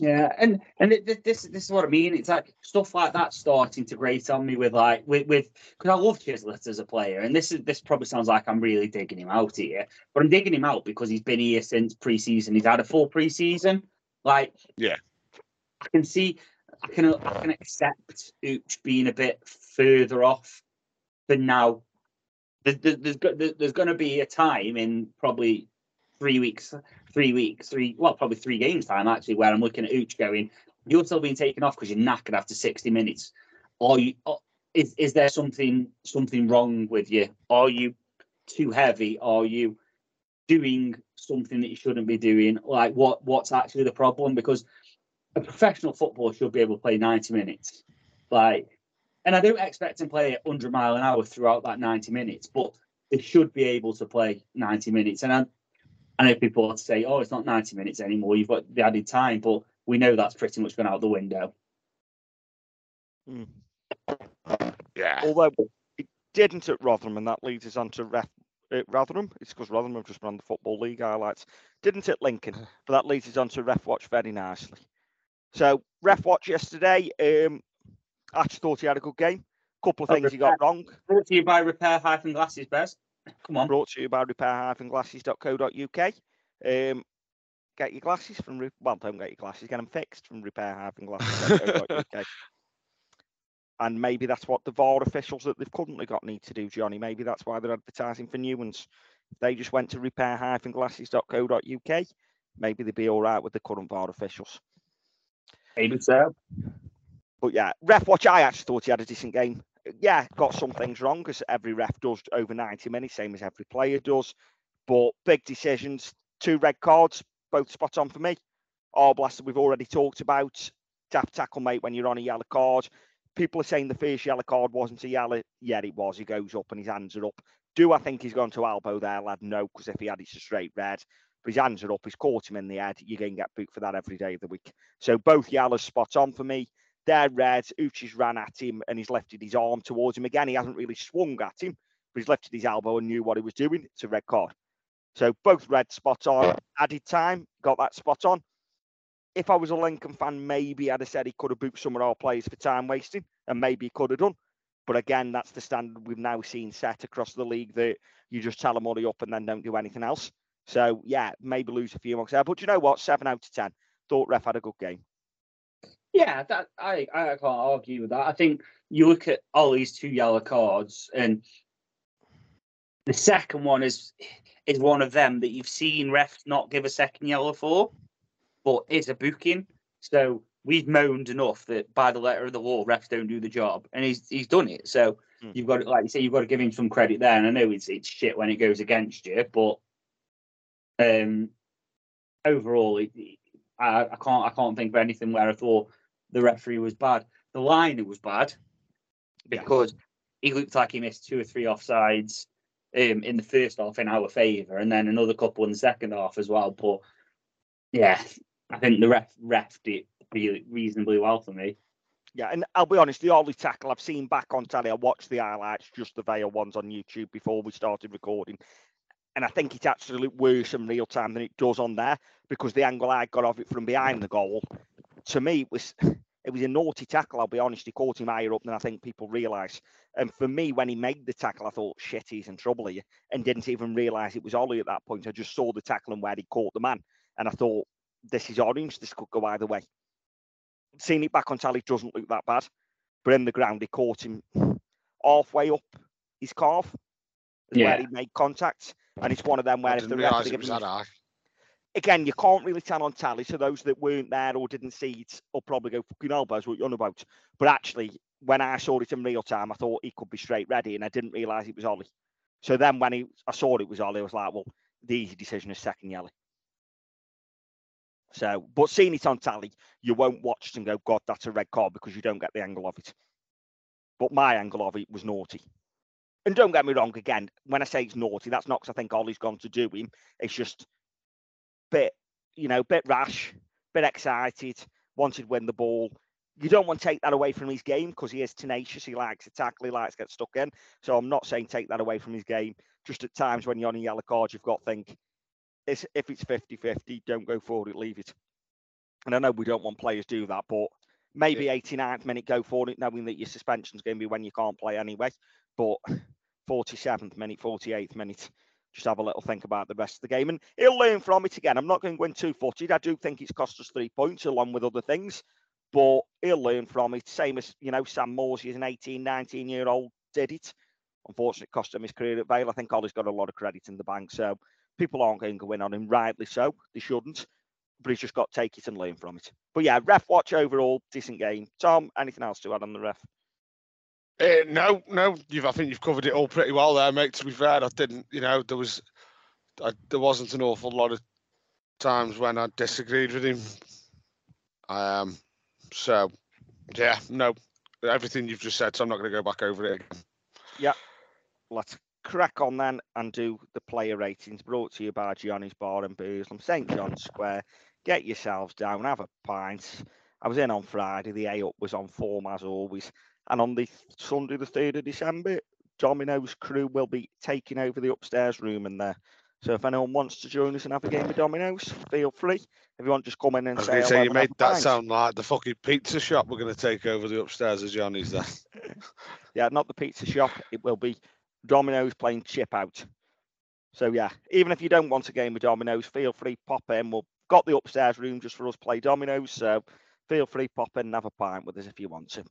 Yeah, and and it- this this is what I mean. It's like stuff like that starting to grate on me with like with with because I love Chislett as a player, and this is this probably sounds like I'm really digging him out here, but I'm digging him out because he's been here since preseason. He's had a full preseason. Like, Yeah. I can see, I can I can accept Ooch being a bit further off than now. There- there- There's there's going to be a time in probably three weeks, three weeks, three well probably three games time actually where I'm looking at Ooch going, you're still being taken off because you're knackered after 60 minutes. Are you? or Is is there something something wrong with you? Are you too heavy? Are you doing something that you shouldn't be doing? Like what what's actually the problem? Because a professional footballer should be able to play 90 minutes. Like, and I don't expect him to play at 100 mile an hour throughout that 90 minutes, but they should be able to play 90 minutes. And I, I know people will say, oh, it's not 90 minutes anymore. You've got the added time, but we know that's pretty much gone out the window. Yeah. Although it didn't at Rotherham, and that leads us on to ref, uh, Rotherham. It's because Rotherham have just been on the Football League highlights. Didn't at Lincoln, but that leads us on to Ref Watch very nicely. So, Ref Watch yesterday, um, I just thought he had a good game. Couple of Oh, things he got wrong. Brought to you by Repair Hyphen Glasses, Bez. Come on. Brought to you by Repair Hyphen Glasses.co.uk. Um, get your glasses from, Re- well, don't get your glasses, get them fixed from repair-glasses.co.uk. and maybe that's what the VAR officials that they've currently got need to do, Johnny. Maybe that's why they're advertising for new ones. If they just went to repair-glasses.co.uk, maybe they'd be all right with the current VAR officials. Maybe so. But yeah, ref watch. I actually thought he had a decent game. Yeah, got some things wrong as every ref does over 90 minutes, same as every player does. But big decisions, two red cards, both spot on for me. Oh, Arblaster, we've already talked about. Daft tackle, mate, when you're on a yellow card. People are saying the first yellow card wasn't a yellow. Yeah, it was. He goes up and his hands are up. Do I think he's gone to elbow there, lad? No, because if he had, it's a straight red. But his hands are up. He's caught him in the head. You're going to get booked for that every day of the week. So both yellows spot on for me. They're red. Uchi's ran at him and he's lifted his arm towards him. Again, he hasn't really swung at him, but he's lifted his elbow and knew what he was doing. It's a red card. So both red spot on. Added time, got that spot on. If I was a Lincoln fan, maybe I'd have said he could have booked some of our players for time wasting, and maybe he could have done. But again, that's the standard we've now seen set across the league that you just tell them all up and then don't do anything else. So yeah, maybe lose a few marks there. But you know what? Seven out of ten. Thought ref had a good game. Yeah, that I, I can't argue with that. I think you look at Ollie's two yellow cards, and the second one is is one of them that you've seen refs not give a second yellow for, but is a booking. So we've moaned enough that by the letter of the law, refs don't do the job, and he's he's done it. So Hmm. you've got to, like you say, you've got to give him some credit there. And I know it's it's shit when it goes against you, but um, overall, it, I, I can't I can't think of anything where I thought the referee was bad. The liner was bad because he looked like he missed two or three offsides. um, in the first half in our favour, and then another couple in the second half as well. But yeah, I think the ref refed it really reasonably well for me. Yeah, and I'll be honest, the only tackle I've seen back on telly, I watched the highlights, just the Vale ones on YouTube before we started recording. And I think it actually looked worse in real time than it does on there because the angle I got of it from behind the goal, to me, it was it was a naughty tackle. I'll be honest, he caught him higher up than I think people realise. And for me, when he made the tackle, I thought, shit, he's in trouble here, and didn't even realise it was Ollie at that point. I just saw the tackle and where he caught the man, and I thought, this is orange. This could go either way. Seeing it back on tally doesn't look that bad, but in the ground, he caught him halfway up his calf, Yeah. where he made contact, and it's one of them where I if the didn't ref had given that him-. Again, you can't really tell on tally. So those that weren't there or didn't see it will probably go fucking elbows what you're on about. But actually, when I saw it in real time, I thought he could be straight ready, and I didn't realise it was Ollie. So then when he, I saw it was Ollie, I was like, well, the easy decision is second yellow. So, but seeing it on tally, you won't watch it and go, God, that's a red card because you don't get the angle of it. But my angle of it was naughty. And don't get me wrong, again, when I say it's naughty, that's not because I think Ollie's gone to do him. It's just bit, you know, bit rash, bit excited, wanted to win the ball. You don't want to take that away from his game because he is tenacious. He likes to tackle, he likes to get stuck in. So I'm not saying take that away from his game. Just at times when you're on a yellow card, you've got to think it's, if it's 50 50, don't go forward it, leave it. And I know we don't want players do that, but maybe 89th minute go for it, knowing that your suspension's going to be when you can't play anyway. But 47th minute, 48th minute, just have a little think about the rest of the game. And he'll learn from it again. I'm not going to win in two footed. I do think it's cost us three points along with other things, but he'll learn from it. Same as, you know, Sam Morsy is an 18, 19 year old, did it. Unfortunately, it cost him his career at Vale. I think Ollie's got a lot of credit in the bank. So people aren't going to go in on him, rightly so. They shouldn't. But he's just got to take it and learn from it. But yeah, ref watch overall, decent game. Tom, anything else to add on the ref? Uh, no, no, you've. I think you've covered it all pretty well there, mate. To be fair, I didn't. You know, there was, I, there wasn't an awful lot of times when I disagreed with him. Um, so yeah, no, everything you've just said. So I'm not going to go back over it again. Yeah, let's crack on then and do the player ratings brought to you by Johnny's Bar in Burslem, St John's Square. Get yourselves down, have a pint. I was in on Friday, the A up was on form as always. And on the Sunday, the 3rd of December, Domino's crew will be taking over the upstairs room in there. So if anyone wants to join us and have a game of Domino's, feel free. If you want, just come in and I say, say you made that pint. sound like the fucking pizza shop. We're going to take over the upstairs of Johnny's there. Yeah, not the pizza shop. It will be Domino's playing chip out. So yeah, even if you don't want a game of Domino's, feel free pop in. We've got the upstairs room just for us to play Domino's. So feel free pop in and have a pint with us if you want to.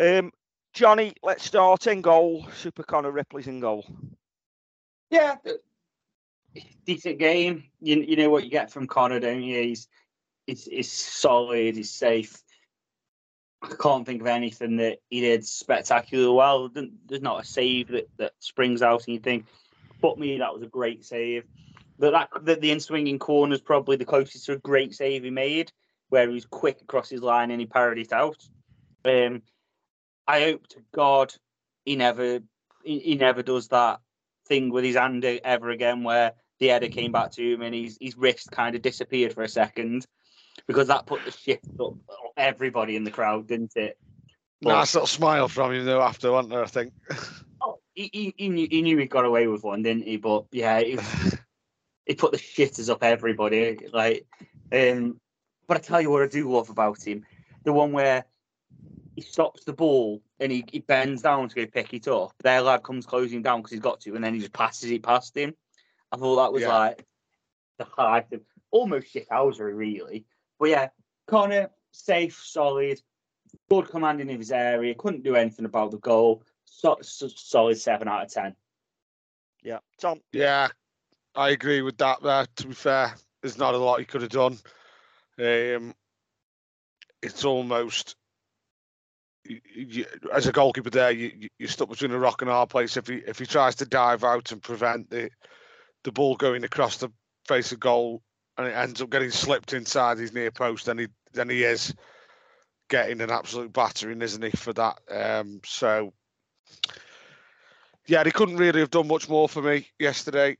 Um, Johnny, let's start in goal. Super Connor Ripley's in goal. Yeah, decent game. You you know what you get from Connor, don't you? He's he's, he's solid. He's safe. I can't think of anything that he did spectacular well. There's not a save that, that springs out and you think, but me, that was a great save. But that the, the in swinging corner is probably the closest to a great save he made, where he was quick across his line and he parried it out. Um, I hope to God he never he, he never does that thing with his hand ever again where the header came back to him and his, his wrist kind of disappeared for a second because that put the shit up everybody in the crowd, didn't it? But- nice little smile from him though after, wasn't there? I think. Oh, he, he, he, knew, he knew he got away with one, didn't he? But yeah, it, it put the shitters up everybody. Like, um, but I tell you what I do love about him, the one where he stops the ball and he, he bends down to go pick it up. Their lad comes closing down because he's got to, and then he just passes it past him. I thought that was Yeah. like the height of almost shithousery, really. But yeah, Connor, safe, solid, good commanding of his area, couldn't do anything about the goal. So, so, solid seven out of ten. Yeah, Tom. Yeah, I agree with that. There, to be fair, there's not a lot he could have done. Um, it's almost y- y- as a goalkeeper there, you, you- you're stuck between a rock and a hard place. If he if he tries to dive out and prevent the the ball going across the face of goal, and it ends up getting slipped inside his near post, then he then he is getting an absolute battering, isn't he, for that? Um, so yeah, he couldn't really have done much more for me yesterday.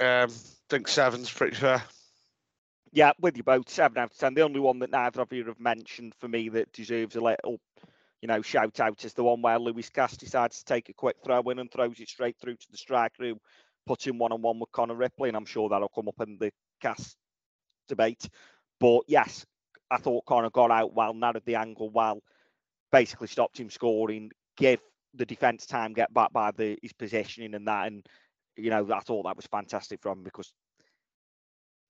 Um, think seven's pretty fair. Yeah, with you both, seven out of ten. The only one that neither of you have mentioned for me that deserves a little, you know, shout out is the one where Lewis Cass decides to take a quick throw in and throws it straight through to the striker who puts him one on one with Connor Ripley, and I'm sure that'll come up in the Cass debate. But yes, I thought Connor got out well, narrowed the angle well, basically stopped him scoring, gave the defence time get back by the his positioning and that, and you know I thought that was fantastic from him because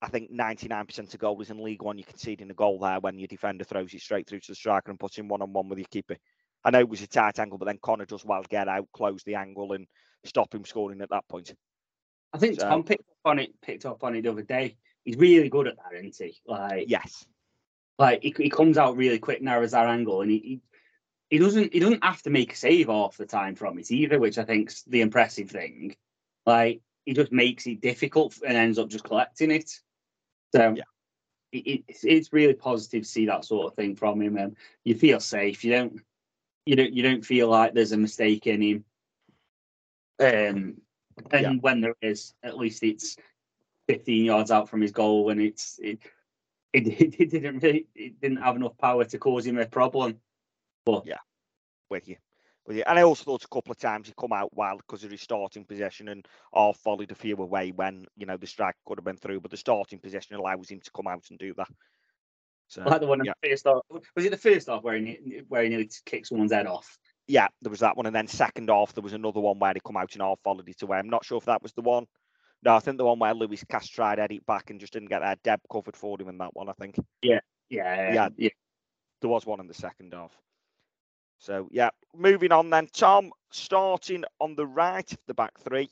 I think 99% of goals in League One, you're conceding a goal there when your defender throws it straight through to the striker and puts him one on one with your keeper. I know it was a tight angle, but then Connor does well get out, close the angle, and stop him scoring at that point. I think So- Tom picked up on it. Picked up on it the other day. He's really good at that, isn't he? Like, Yes. like he, he comes out really quick, narrows that angle, and he, he he doesn't he doesn't have to make a save half the time from it either, which I think's the impressive thing. Like he just makes it difficult and ends up just collecting it. So Yeah. it, it's it's really positive to see that sort of thing from him, and you feel safe. You don't you don't you don't feel like there's a mistake in him. Um, and Yeah. when there is, at least it's 15 yards out from his goal, and it's it it, it didn't really it didn't have enough power to cause him a problem. But Yeah. with you. You. And I also thought a couple of times he come out well because of his starting position and half volleyed a few away when, you know, the strike could have been through, but the starting position allows him to come out and do that. So like the one in yeah. the first half, was it the first half where he where he nearly kicked someone's head off? yeah, there was that one. And then second half there was another one where he come out and half volleyed it away. I'm not sure if that was the one. No, I think the one where Lewis Cass tried to head it back and just didn't get that Deb covered for him in that one, I think. Yeah, Yeah. yeah. There was one in the second half. So yeah, moving on then. Tom, starting on the right of the back three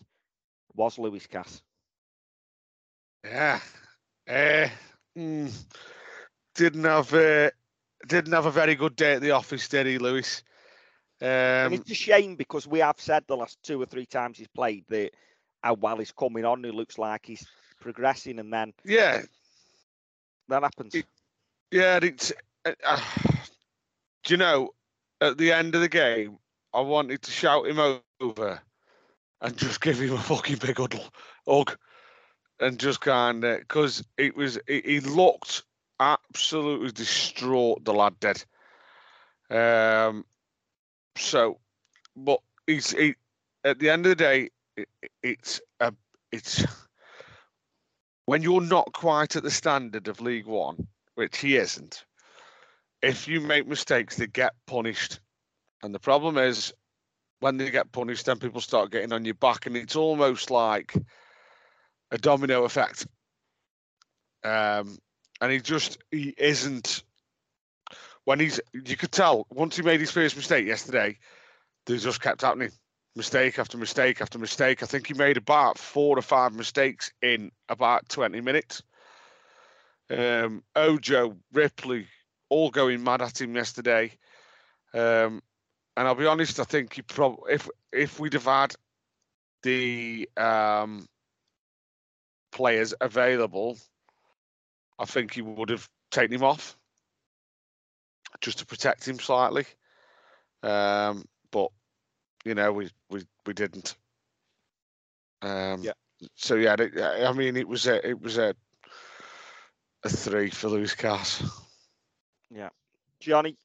was Lewis Cass. Yeah. Uh, mm, didn't have uh, didn't have a very good day at the office, did he, Lewis? and Um, it's a shame because we have said the last two or three times he's played that how well he's coming on. He looks like he's progressing, and then yeah, that happens. It- yeah. It's uh, uh, do you know at the end of the game, I wanted to shout him over and just give him a fucking big huddle, hug, and just kind of because it was he, he looked absolutely distraught. The lad did. Um. So, but he's he at the end of the day, it, it's a it's when you're not quite at the standard of League One, which he isn't. If you make mistakes, they get punished, and the problem is when they get punished, then people start getting on your back, and it's almost like a domino effect. Um, and he just he isn't when he's you could tell once he made his first mistake yesterday, they just kept happening. Mistake after mistake after mistake. I think he made about four or five mistakes in about 20 minutes. Um, Ojo, Ripley, all going mad at him yesterday. Um, and I'll be honest, I think he probably if if we'd have had the um, players available, I think he would have taken him off just to protect him slightly. Um, but you know, we we we didn't. Um, Yeah. So yeah, I mean, it was a it was a a three for Lewis Cass. Johnny,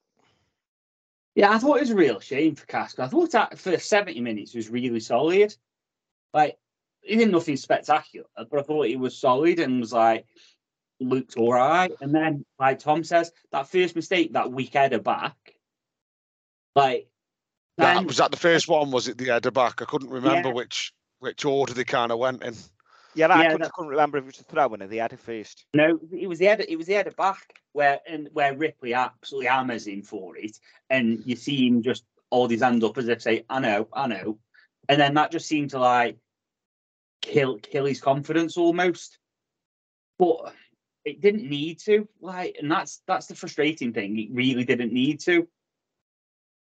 Yeah, I thought it was a real shame for Casco. I thought that for 70 minutes was really solid. Like, he did nothing spectacular, but I thought he was solid and was like, looked all right. And then, like Tom says, that first mistake, that weak header back, like, That then- was that the first one. Was it the header back? I couldn't remember Yeah. which which order they kind of went in. Yeah, I, Yeah, couldn't, that- couldn't remember if it was the throw in or the header first. No, it was the header. It was the header back where and where Ripley absolutely hammers him for it, and you see him just hold his hand up as if say, "I know, I know," and then that just seemed to like kill kill his confidence almost. But it didn't need to, like, and that's that's the frustrating thing. It really didn't need to,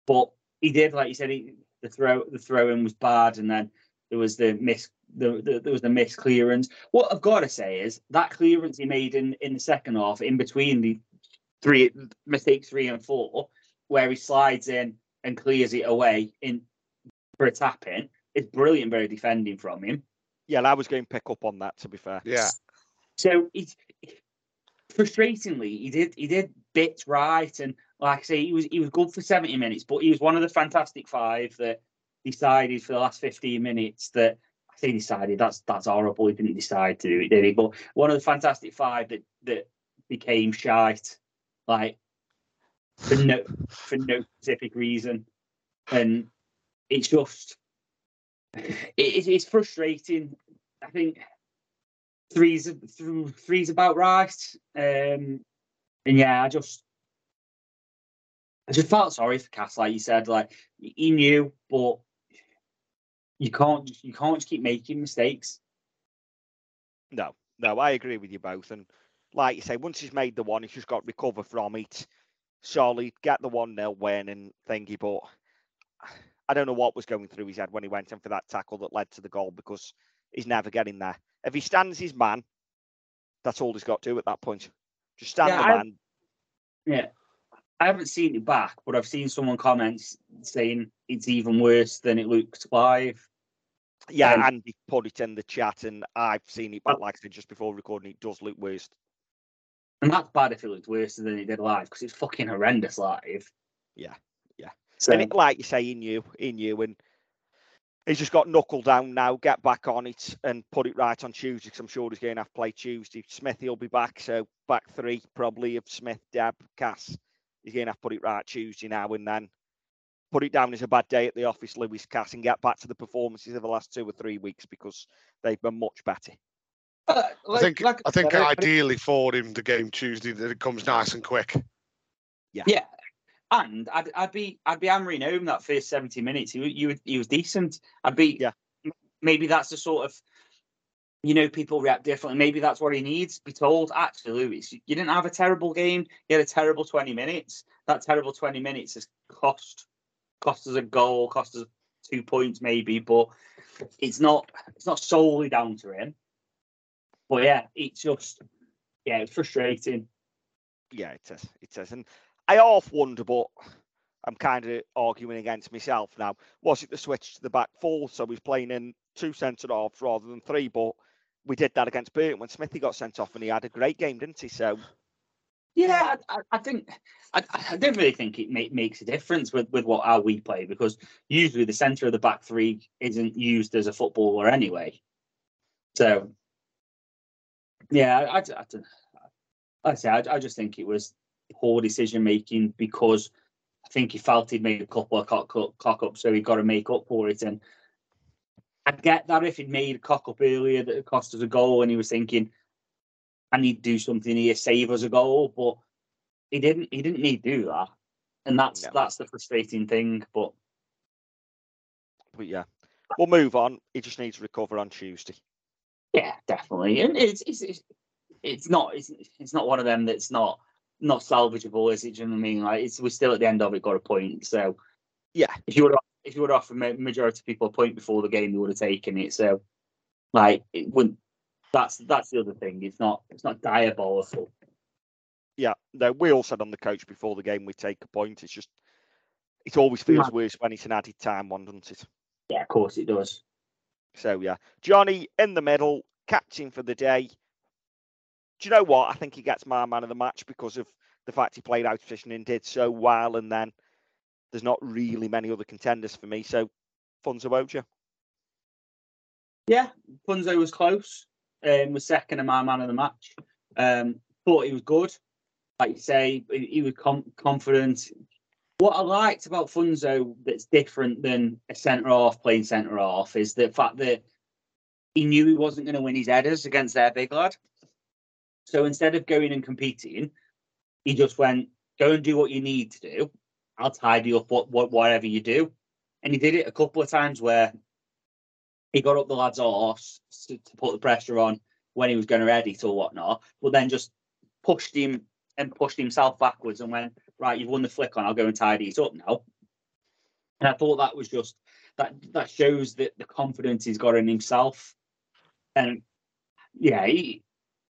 but he did. Like you said, he, the throw the throw in was bad, and then there was the miss. The, the, there was the missed clearance. What I've got to say is that clearance he made in, in the second half, in between the three mistake three and four, where he slides in and clears it away in for a tap in, it's brilliant, very defending from him. Yeah, I was going to pick up on that. To be fair, Yeah. So it's frustratingly, he did he did bits right, and like I say, he was he was good for seventy minutes, but he was one of the fantastic five that decided for the last fifteen minutes that I say decided that's that's horrible. He didn't decide to do it, did he? But one of the fantastic five that that became shite, like for no for no specific reason, and it's just it, it's- frustrating. I think three's three's about right. Um, and yeah, I just I just felt sorry for Cass, like you said, like he knew, but you can't you can't just keep making mistakes. no, no, I agree with you both. And like you say, once he's made the one, he's just got to recover from it. Solid, get the one 0 win and thingy. But I don't know what was going through his head when he went in for that tackle that led to the goal because he's never getting there. If he stands his man, that's all he's got to do at that point. Just stand Yeah, the I- man. Yeah. I haven't seen it back, but I've seen someone comments saying it's even worse than it looked live. Yeah, um, Andy put it in the chat, and I've seen it back. Like I said just before recording, it does look worse. And that's bad if it looked worse than it did live because it's fucking horrendous live. Yeah, yeah. So And it, like you say, he knew, he knew, and he's just got knuckle down now. Get back on it and put it right on Tuesday. Because I'm sure he's going to have to play Tuesday. Smithy will be back, so back three probably of Smith, Dab, Cass. He's going to have to put it right Tuesday now, and then put it down as a bad day at the office, Lewis Cass, and get back to the performances of the last two or three weeks because they've been much better. Uh, I think like I think said, ideally for him the game Tuesday that it comes nice and quick. Yeah, Yeah. and I'd, I'd be I'd be hammering home that first seventy minutes. He wa- you he was decent. I'd be Yeah. Maybe that's the sort of you know people react differently. Maybe that's what he needs. Be told actually, Lewis, you didn't have a terrible game. You had a terrible twenty minutes. That terrible twenty minutes has cost cost us a goal, cost us two points maybe, but it's not it's not solely down to him. But yeah, it's just yeah, it's frustrating. Yeah, it is. It is. And I half wonder, but I'm kind of arguing against myself now. Was it the switch to the back four? So he's playing in two centre halves rather than three, but we did that against Burton when Smithy got sent off and he had a great game, didn't he? So Yeah, um, I, I- I think I, I don't really think it ma- makes a difference with, with what how we play because usually the centre of the back three isn't used as a footballer anyway. So yeah, I, I, I, I say I, I just think it was poor decision making because I think he felt he'd made a couple of cock, cock, cock up, so he got to make up for it. And I get that if he'd made a cock up earlier that it cost us a goal, and he was thinking, I need to do something here, save us a goal, but he didn't. He didn't need to do that, and that's No. that's the frustrating thing. But but yeah. We'll move on. He just needs to recover on Tuesday. yeah, definitely, and it's it's it's, it's not it's, it's not one of them that's not not salvageable, is it? Do you know what I mean? Like it's we're still at the end of it, got a point. So Yeah. if you would if you would offer ma- majority of people a point before the game, you would have taken it. So like it wouldn't. That's that's the other thing. It's not it's not diabolical. Yeah. No, we all said on the coach before the game we take a point. It's just it always feels worse when it's an added time one, doesn't it? Yeah, of course it does. So yeah, Johnny in the middle, captain for the day. Do you know what? I think he gets my man of the match because of the fact he played out of position and did so well. And then there's not really many other contenders for me. So Funso Ojo. Yeah, Funso was close. Um, was second in my man of the match. Um, thought he was good. Like you say, he, he was com- confident. What I liked about Funso that's different than a centre half playing centre half is the fact that he knew he wasn't going to win his headers against their big lad. So instead of going and competing, he just went, "Go and do what you need to do. I'll tidy up what, what whatever you do." And he did it a couple of times where he got up the lad's arse to, to put the pressure on when he was going to edit or whatnot, but then just pushed him and pushed himself backwards and went, right, you've won the flick on, I'll go and tidy it up now. And I thought that was just that that shows that the confidence he's got in himself. And yeah, he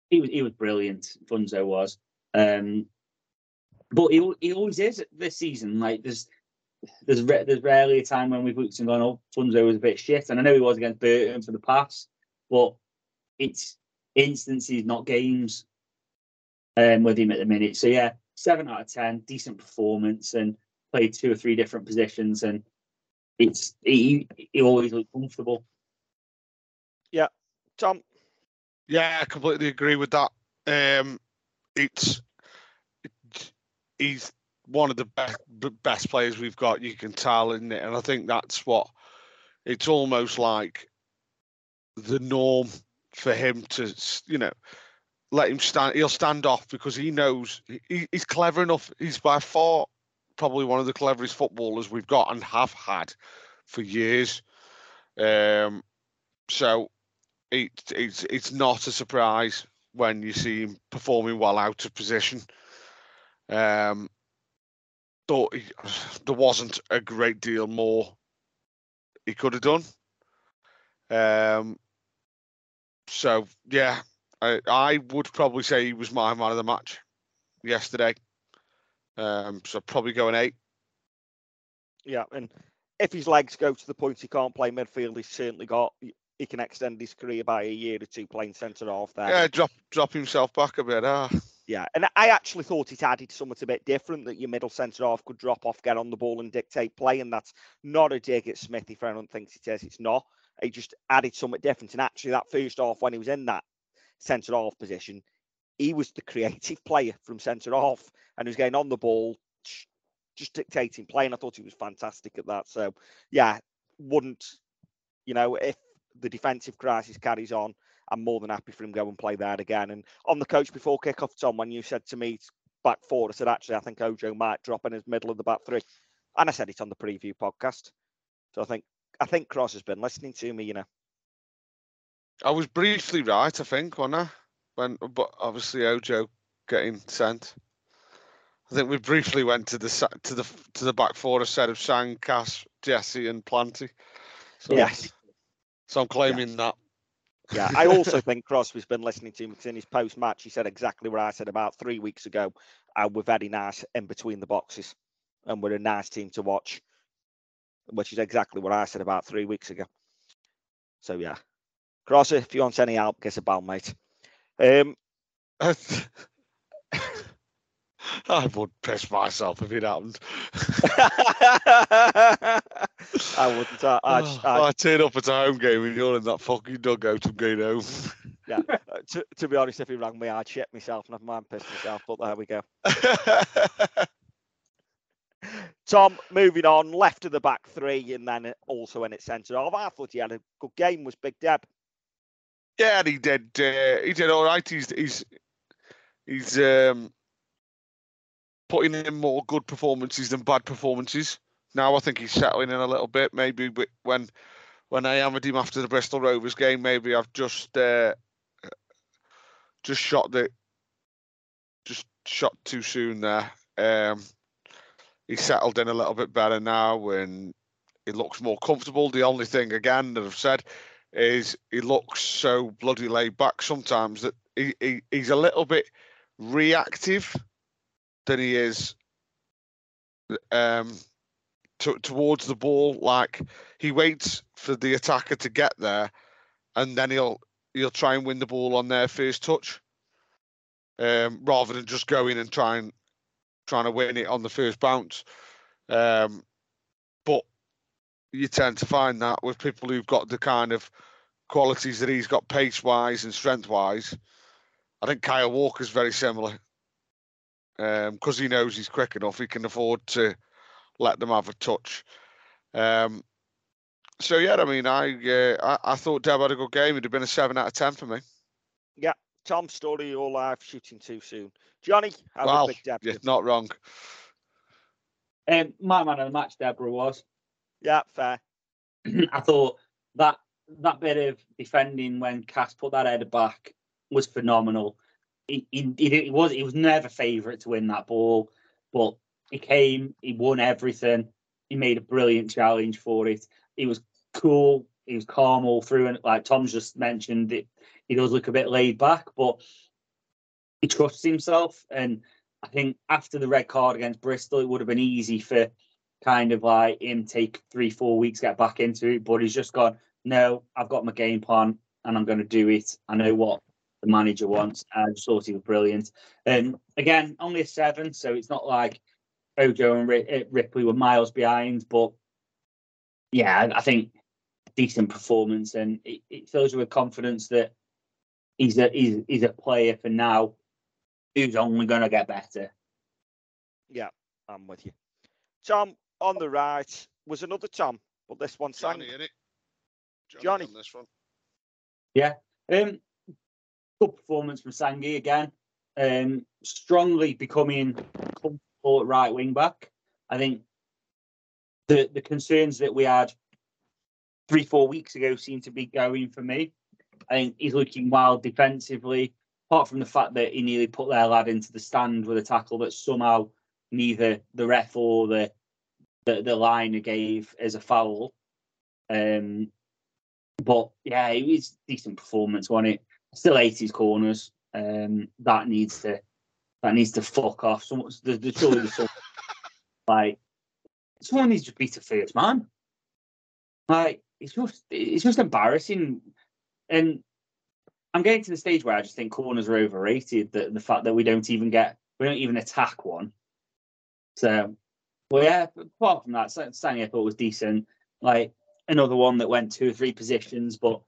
he was he was brilliant, Funso was. Um but he he always is this season. Like there's there's re- there's rarely a time when we've looked and gone, oh, Funso was a bit shit. And I know he was against Burton for the pass, but it's instances, not games, um, with him at the minute. So yeah, seven out of ten, decent performance, and played two or three different positions, and it's he he always looked comfortable. Yeah, Tom, Yeah, I completely agree with that. Um, it's it- he's one of the best players we've got. You can tell, in it? And I think that's what it's almost like the norm for him to, you know, let him stand. He'll stand off because he knows he, he's clever enough. He's by far probably one of the cleverest footballers we've got and have had for years. Um, so it, it's it's not a surprise when you see him performing well out of position. Um, thought he, there wasn't a great deal more he could have done. Um, so yeah, I, I would probably say he was my man of the match yesterday. Um, so probably going eight. yeah, and if his legs go to the point he can't play midfield, he's certainly got. He can extend his career by a year or two playing centre half there. Yeah, drop drop himself back a bit. Ah, Yeah, and I actually thought it added something a bit different that your middle centre half could drop off, get on the ball, and dictate play. And that's not a dig at Smith if anyone thinks it is. It's not. He just added something different. And actually, that first half, when he was in that centre half position, he was the creative player from centre half and he was getting on the ball, just dictating play. And I thought he was fantastic at that. So, yeah, wouldn't, you know, if the defensive crisis carries on, I'm more than happy for him to go and play there again. And on the coach before kickoff, Tom, when you said to me back four, I said actually I think Ojo might drop in his middle of the back three, and I said it on the preview podcast. So I think I think Cross has been listening to me. You know, I was briefly right, I think, wasn't I? When, but obviously Ojo getting sent. I think we briefly went to the to the to the back four, set of Sang, Cass, Jesse, and Planty. So, yes, So I'm claiming that. Yeah. I also think Crosby's been listening to me because in his post match he said exactly what I said about three weeks ago. Uh, we're very nice in between the boxes, and we're a nice team to watch, which is exactly what I said about three weeks ago. So yeah, Cross, if you want any help, get a ball, mate. Um, I would piss myself if it happened. I wouldn't. I, I, I, I turn up at a home game and you're in that fucking dugout and going home. uh, to, to be honest, if he rang me, I'd shit myself. Never mind, piss myself. But there we go. Tom, moving on, left of the back three, and then also in its centre half. I thought he had a good game. Was Big Deb? yeah, and he did. Uh, he did all right. He's he's he's um, putting in more good performances than bad performances. Now I think he's settling in a little bit. Maybe when when I hammered him after the Bristol Rovers game, maybe I've just uh, just shot the just shot too soon there. Um, he's settled in a little bit better now, and he looks more comfortable. The only thing again that I've said is he looks so bloody laid back sometimes that he, he he's a little bit reactive than he is um to, towards the ball like he waits for the attacker to get there and then he'll he'll try and win the ball on their first touch um rather than just going and trying trying to win it on the first bounce um but you tend to find that with people who've got the kind of qualities that he's got pace wise and strength wise. I think Kyle Walker's very similar because he knows he's quick enough. He can afford to let them have a touch. Um, so yeah, I mean, I, uh, I I thought Deb had a good game. It'd have been a seven out of ten for me. Yeah, Tom Story, your life shooting too soon. Johnny, how Well, did Big Deb? Yeah, not wrong. Um, my man of the match, Debrah was. Yeah, fair. I thought that that bit of defending when Cass put that header back was phenomenal. He, did- he was he was never favourite to win that ball, but he came, he won everything. He made a brilliant challenge for it. He was cool. He was calm all through, and like Tom's just mentioned, it he does look a bit laid back, but he trusts himself. And I think after the red card against Bristol, it would have been easy for kind of like him take three, four weeks get back into it. But he's just gone, no, I've got my game plan and I'm going to do it. I know what the manager wants. I just thought he was brilliant. And again, only a seven, so it's not like Ojo and uh, Ripley were miles behind. But yeah, I- I think decent performance, and it, it fills you with confidence that he's a he's, he's a player for now who's only going to get better. Yeah, I'm with you. Tom on the right was another Tom, but this one sang. Johnny, innit? Johnny. on this one. Yeah. Um, good performance from Sangi again. Um, strongly becoming comfortable right wing back. I think the the concerns that we had three four weeks ago seem to be going for me. I think he's looking wild defensively. Apart from the fact that he nearly put their lad into the stand with a tackle that somehow neither the ref or the the, the liner gave as a foul. Um, but yeah, it was decent performance, wasn't it? Still 80s corners. Um, that needs to that needs to fuck off. Someone, the, the surely the, like someone needs to beat a first man. Like it's just it's just embarrassing, and I'm getting to the stage where I just think corners are overrated. The the fact that we don't even get we don't even attack one. So, well, yeah. Apart from that, Sa- Stanley I thought was decent. Like another one that went two or three positions, but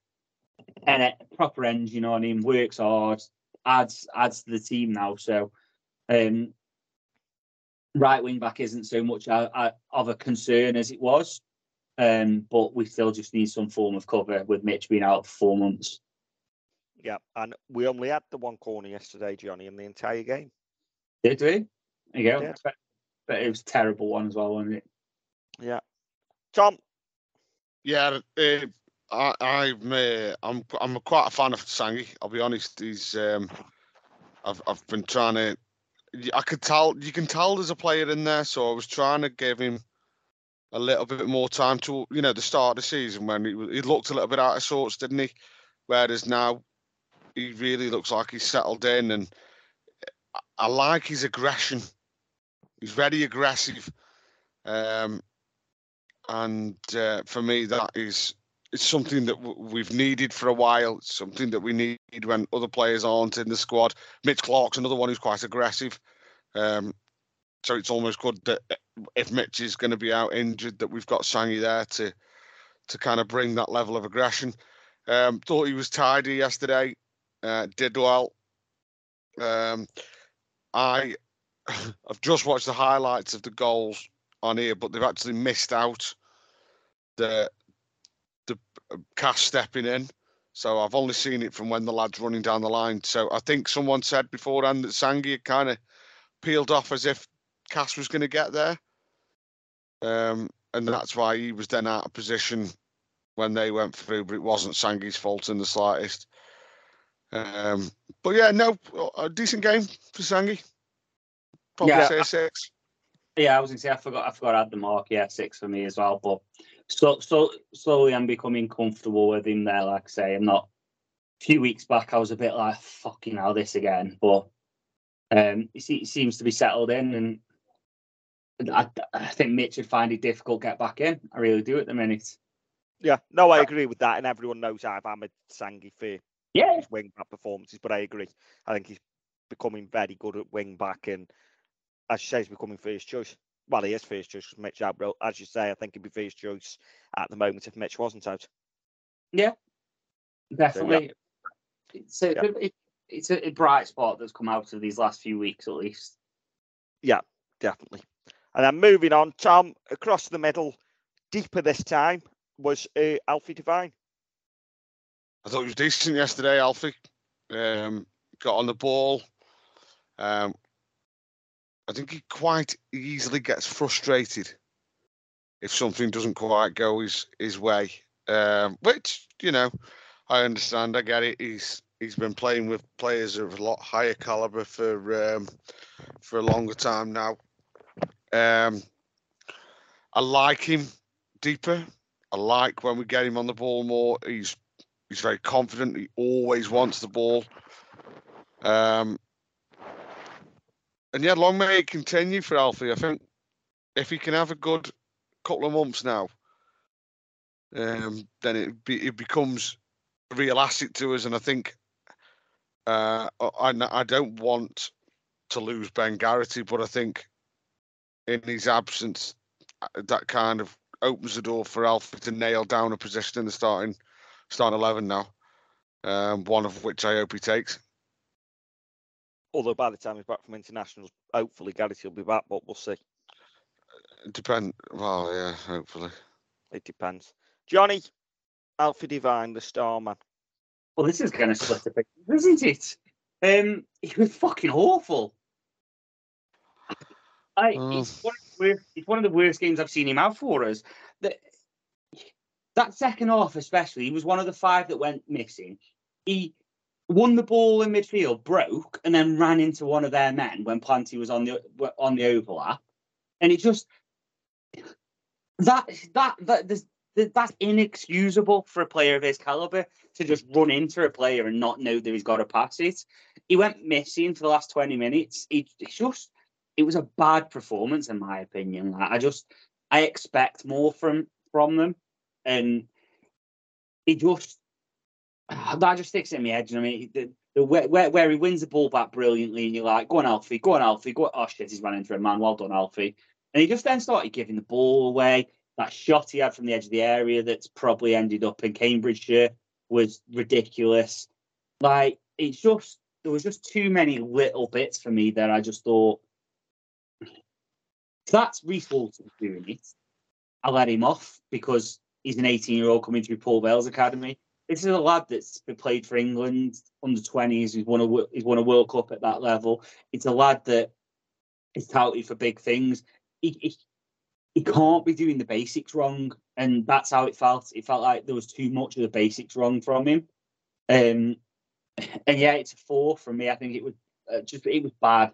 and a proper end, you know what I mean, works hard, adds adds to the team now. So um right wing back isn't so much a, a, of a concern as it was. Um, but we still just need some form of cover with Mitch being out for four months. Yeah, and we only had the one corner yesterday, Johnny, in the entire game. Did we? There you go. Yeah. But, but it was a terrible one as well, wasn't it? Yeah. Tom, Yeah, uh, I, I'm uh, I'm I'm quite a fan of Sangi. I'll be honest. He's um, I've I've been trying to. I could tell you can tell there's a player in there, so I was trying to give him a little bit more time to you know the start of the season when he he looked a little bit out of sorts, didn't he? Whereas now he really looks like he's settled in, and I, like his aggression. He's very aggressive. Um, and uh, for me that is it's something that we've needed for a while. It's something that we need when other players aren't in the squad. Mitch Clarke's another one who's quite aggressive. Um, so it's almost good that uh, if mitch is going to be out injured that we've got sangi there to to kind of bring that level of aggression. Um, thought he was tidy yesterday uh, did well. Um, i i've just watched the highlights of the goals on here, but they've actually missed out. The the uh, Cass stepping in. So I've only seen it from when the lad's running down the line. So I think someone said beforehand that Sangi had kind of peeled off as if Cass was going to get there, um, and that's why he was then out of position when they went through. But it wasn't Sangi's fault in the slightest. Um, but yeah, no, a decent game for Sangi. Probably Yeah, say six. Yeah, I was gonna say I forgot I forgot to add the mark. Yeah, six for me as well. But so so slowly I'm becoming comfortable with him there. Like I say, I'm not. A few weeks back, I was a bit like fucking hell this again, but um, he, he seems to be settled in, and I, I think Mitch would find it difficult to get back in. I really do at the minute. yeah, no, I agree with that, and everyone knows I've hammered Sangi for Yeah, his wing back performances, but I agree. I think he's becoming very good at wing back, and as you say, he's becoming first choice. Well, he is first choice with Mitch out, but as you say, I think he'd be first choice at the moment if Mitch wasn't out. Yeah, definitely. It's a, Yeah. it, it's a, a bright spot that's come out of these last few weeks, at least. Yeah, definitely. And then moving on, Tom, across the middle, deeper this time, was uh, Alfie Devine. I thought he was decent yesterday, Alfie. Um, got on the ball. Um, I think he quite easily gets frustrated if something doesn't quite go his his way. Um, which you know, I understand. I get it. He's he's been playing with players of a lot higher caliber for um, for a longer time now. Um, I like him deeper. I like when we get him on the ball more. He's he's very confident. He always wants the ball. Um, and yeah, long may it continue for Alfie. I think if he can have a good couple of months now, um, then it be, it becomes a real asset to us. And I think uh, I I don't want to lose Ben Garrity, but I think in his absence, uh, that kind of opens the door for Alfie to nail down a position in the starting starting eleven now. Um, one of which I hope he takes. Although by the time he's back from internationals, hopefully Garrity will be back, but we'll see. Depend. Well, yeah, hopefully. It depends. Johnny, Alfie Devine, the star man. Well, this is going to split a bit, isn't it? Um, he was fucking awful. I, Oh. it's, one of the worst, it's one of the worst games I've seen him out for us. That that second half, especially, he was one of the five that went missing. He won the ball in midfield, broke, and then ran into one of their men when Planty was on the on the overlap, and it just that that that that's inexcusable for a player of his caliber to just run into a player and not know that he's got to pass it. He went missing for the last 20 minutes. It's just, it was a bad performance, in my opinion. Like, I just, I expect more from from them. And he just, that just sticks in my head. You know I mean? The, the, where, where, where he wins the ball back brilliantly, and you're like, go on, Alfie, go on, Alfie, go on. Oh, shit, he's running into a man. Well done, Alfie. And he just then started giving the ball away. That shot he had from the edge of the area that's probably ended up in Cambridgeshire was ridiculous. Like, it's just, there was just too many little bits for me that I just thought, that's Reese Walton doing it. I let him off because he's an 18 year old coming through Paul Bell's academy. This is a lad that's been played for England under 20s. He's won a he's won a World Cup at that level. It's a lad that is touted for big things. He, he he can't be doing the basics wrong, and that's how it felt. It felt like there was too much of the basics wrong from him. Um, and yeah, it's a four from me. I think it was uh, just it was bad.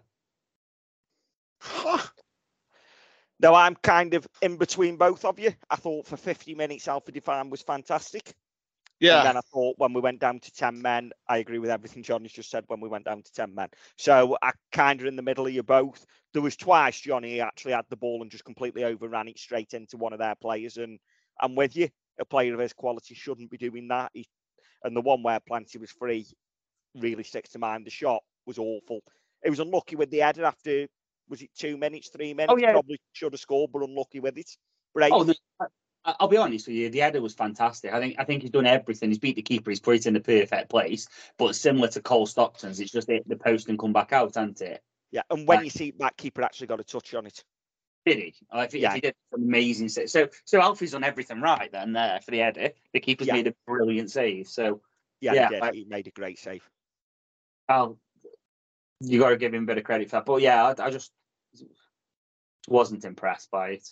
Now I'm kind of in between both of you. I thought for 50 minutes, Alfie Devine was fantastic. And Yeah, then I thought when we went down to 10 men, I agree with everything Johnny's just said when we went down to 10 men. So I kind of in the middle of you both. There was twice Johnny actually had the ball and just completely overran it straight into one of their players. And I'm with you. A player of his quality shouldn't be doing that. He, and the one where Planty was free really sticks to mind. The shot was awful. It was unlucky with the header after, was it two minutes, three minutes? Oh, yeah. Probably should have scored, but unlucky with it. Brave. Oh, I- I'll be honest with you. The header was fantastic. I think I think he's done everything. He's beat the keeper. He's put it in the perfect place. But similar to Cole Stockton's, it's just hit the post and come back out, hasn't it? yeah. And when Right. you see that keeper actually got a touch on it. Did he? If, he- Yeah. he did an amazing save. So so Alfie's done everything right then there for the header. The keeper's Yeah. made a brilliant save. So Yeah, Yeah, he. I- he made a great save. I'll you got to give him a bit of credit for that. But yeah, I, I just wasn't impressed by it.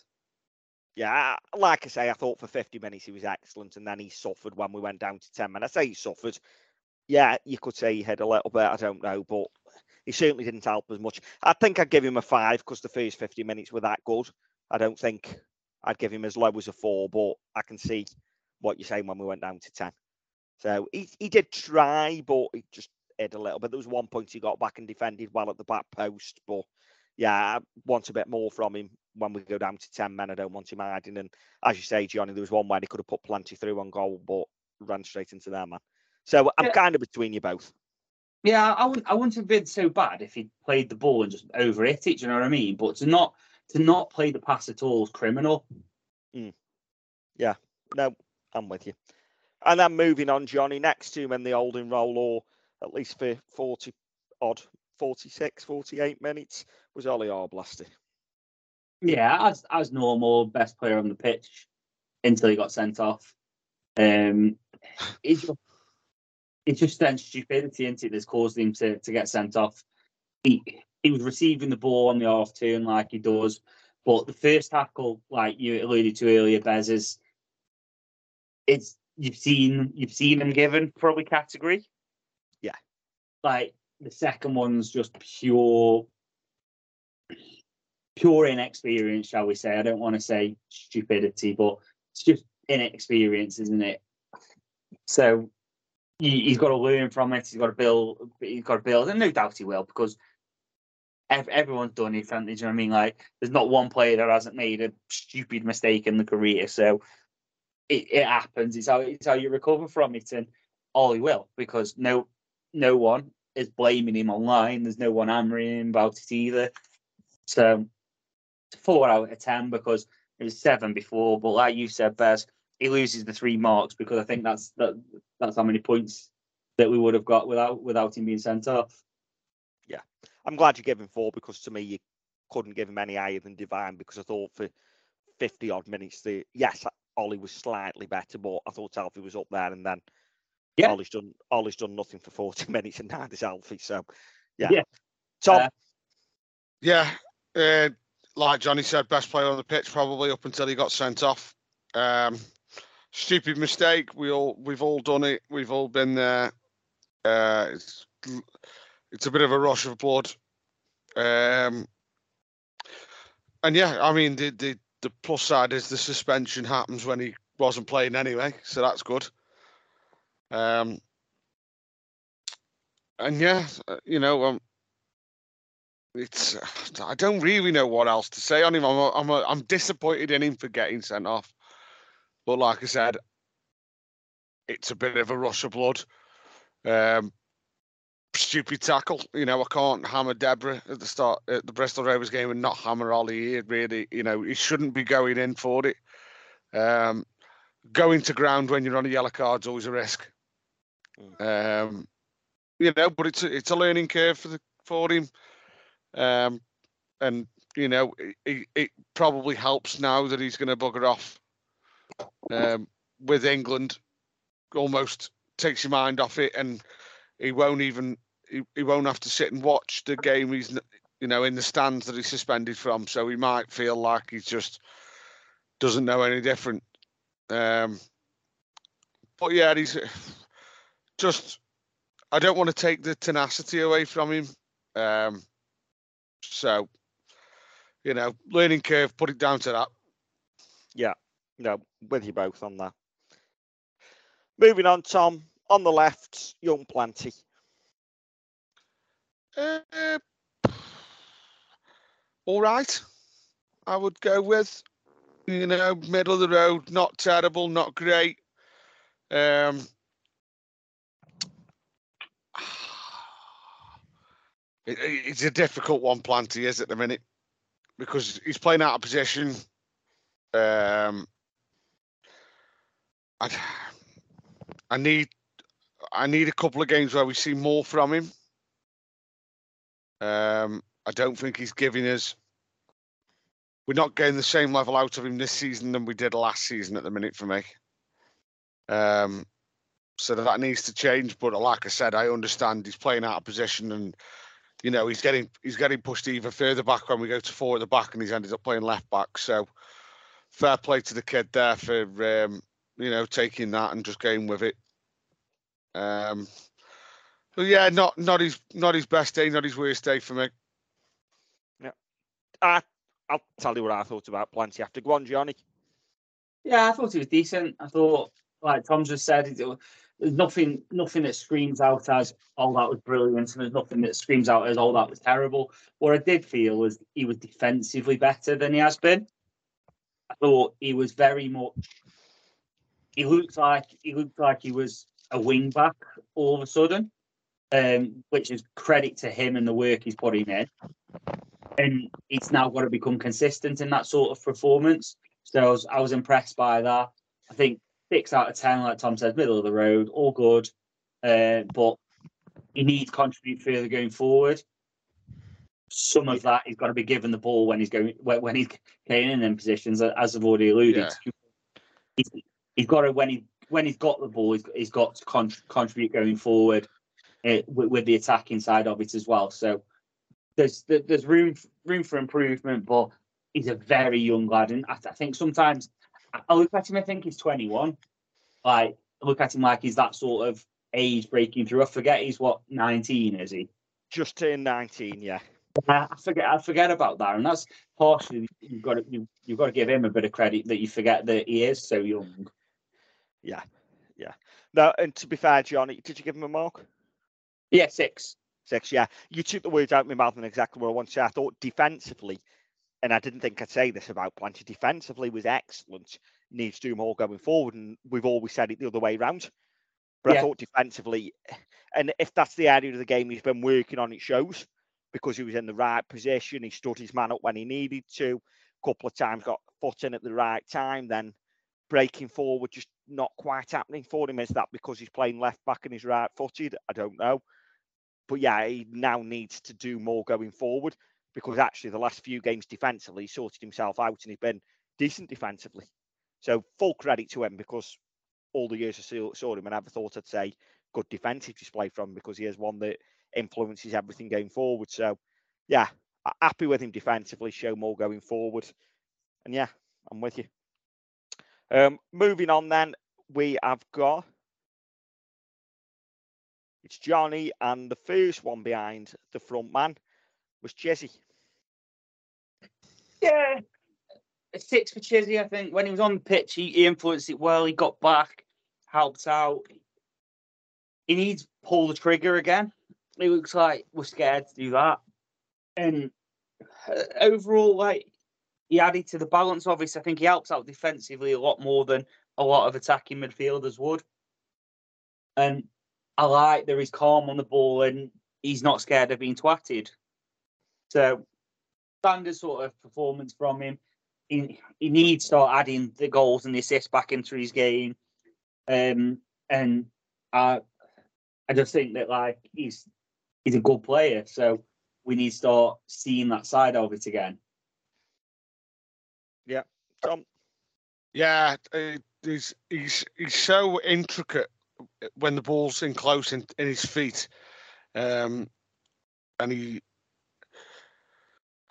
Yeah, like I say, I thought for 50 minutes he was excellent, and then he suffered when we went down to 10 men. I say he suffered. Yeah, you could say he had a little bit. I don't know, but he certainly didn't help as much. I think I'd give him a five because the first 50 minutes were that good. I don't think I'd give him as low as a four, but I can see what you're saying when we went down to 10. So he, he did try, but he just hid a little bit. There was one point he got back and defended well at the back post, but yeah, I want a bit more from him when we go down to 10 men. I don't want him hiding. And as you say, Johnny, there was one where he could have put plenty through on goal, but ran straight into their man. So I'm Yeah. kind of between you both. Yeah, I wouldn't. I wouldn't have been so bad if he played the ball and just over it. Do you know what I mean? But to not to not play the pass at all is criminal. Mm. Yeah. No, I'm with you. And then moving on, Johnny, next to him in the holding role, or at least for 40 odd, 46, 48 minutes, was Ollie Arblaster. Yeah, as as normal, best player on the pitch until he got sent off. Um, it's just, it's just then stupidity, isn't it, that's caused him to, to get sent off. He he was receiving the ball on the half turn like he does, but the first tackle, like you alluded to earlier, Bez, is it's you've seen you've seen him given probably category. Yeah. Like the second one's just pure pure inexperience, shall we say. I don't want to say stupidity, but it's just inexperience, isn't it? So he, he's got to learn from it. He's got to build. He's got to build, and no doubt he will, because ev- everyone's done it, haven't? Do you know what I mean? Like, there's not one player that hasn't made a stupid mistake in the career. So it, it happens. It's how it's how you recover from it, and all he will because no no one is blaming him online. There's no one hammering him about it either. So four out of ten because it was seven before. But like you said, Bez, he loses the three marks because I think that's that that's how many points that we would have got without without him being sent off. Yeah, I'm glad you gave him four because to me you couldn't give him any higher than Devine because I thought for 50 odd minutes, the yes, Ollie was slightly better, but I thought Alfie was up there, and then Yeah. Ollie's done Ollie's done nothing for 40 minutes, and now neither's Alfie. So yeah, Yeah. Tom, Uh, Yeah, uh, like Johnny said, best player on the pitch probably up until he got sent off. Um, stupid mistake. We all we've all done it. We've all been there. Uh, it's it's a bit of a rush of blood. Um, and yeah, I mean the the the plus side is the suspension happens when he wasn't playing anyway, so that's good. Um, and yeah, uh, you know, um, it's I don't really know what else to say on him. I'm I'm I'm disappointed in him for getting sent off, but like I said, it's a bit of a rush of blood. Um, stupid tackle. You know, I can't hammer Debrah at the start at the Bristol Rovers game and not hammer Ollie here. Really, you know, he shouldn't be going in for it. Um, going to ground when you're on a yellow card's always a risk. Um, you know, but it's a, it's a learning curve for the for him. Um, and you know, it, it, probably helps now that he's going to bugger off um, with England. Almost takes your mind off it, and he won't even he, he won't have to sit and watch the game. He's you know in the stands that he's suspended from, so he might feel like he just doesn't know any different. Um, but yeah, he's just. I don't want to take the tenacity away from him. Um, so, you know, learning curve, put it down to that. Yeah, no, with you both on that. Moving on, Tom. On the left, young Planty. Uh, all right, I would go with. You know, middle of the road, not terrible, not great. Um, it, it- it's a difficult one, Planty is at the minute because he's playing out of position. Um, I, I need, I need a couple of games where we see more from him. Um, I don't think he's giving us. We're not getting the same level out of him this season than we did last season at the minute for me. Um, so that needs to change. But like I said, I understand he's playing out of position, and you know he's getting he's getting pushed even further back when we go to four at the back, and he's ended up playing left back. So fair play to the kid there for um, you know taking that and just going with it. Um, so yeah, not not his not his best day, not his worst day for me. Yeah, I, I'll tell you what I thought about Planty after. Go on, Johnny. Yeah, I thought he was decent. I thought, like Tom just said, it, there's nothing nothing that screams out as oh that was brilliant, and there's nothing that screams out as oh that was terrible. What I did feel was he was defensively better than he has been. I thought he was very much. He looked like he looked like he was a wing back all of a sudden, um, which is credit to him and the work he's putting in. And it's now got to become consistent in that sort of performance. So I was, I was impressed by that. I think six out of ten, like Tom said, middle of the road, all good. Uh, but he needs to contribute further going forward. Some of that he's got to be given the ball when he's going when, when he's getting in them positions, as I've already alluded Yeah. to. He's, he's got to when he when he's got the ball, he's, he's got to con- contribute going forward uh, with, with the attacking side of it as well. So there's there's room room for improvement, but he's a very young lad, and I, I think sometimes I- look at him, I think he's 21. Like I look at him like he's that sort of age breaking through. I forget he's what 19, is he? Just turned 19, yeah. I forget I forget about that, and that's partially you've got to you, you've got to give him a bit of credit that you forget that he is so young. Yeah, yeah. No, and to be fair, Johnny, did you give him a mark? Yeah, six. Six, yeah. You took the words out of my mouth and exactly what I want to say. I thought defensively, and I didn't think I'd say this about Blanchard, defensively was excellent. Needs to do more going forward, and we've always said it the other way around. But I thought defensively, and if that's the area of the game he's been working on, it shows because he was in the right position. He stood his man up when he needed to. A couple of times got foot in at the right time, then breaking forward just not quite happening for him. Is that because he's playing left back and he's right footed? I don't know. But yeah, he now needs to do more going forward because actually the last few games defensively he sorted himself out and he's been decent defensively. So full credit to him because all the years I saw, him, and I never thought I'd say good defensive display from him because he is one that influences everything going forward. So yeah, happy with him defensively. Show more going forward, and yeah, I'm with you. Um, moving on, then we have got it's Johnny, and the first one behind the front man was Chizzy. Yeah. A six for Chizzy, I think. When he was on the pitch, he, he influenced it well. He got back, helped out. He needs to pull the trigger again. It looks like we're scared to do that. And uh, overall, like, he added to the balance Obviously. I think he helps out defensively a lot more than a lot of attacking midfielders would. And I like that he's calm on the ball and he's not scared of being twatted. So standard sort of performance from him. He, he needs to start adding the goals and the assists back into his game. Um, and I, I just think that like he's he's a good player, so we need to start seeing that side of it again. Tom, Yeah, uh, he's he's he's so intricate when the ball's in close in, in his feet, um, and he.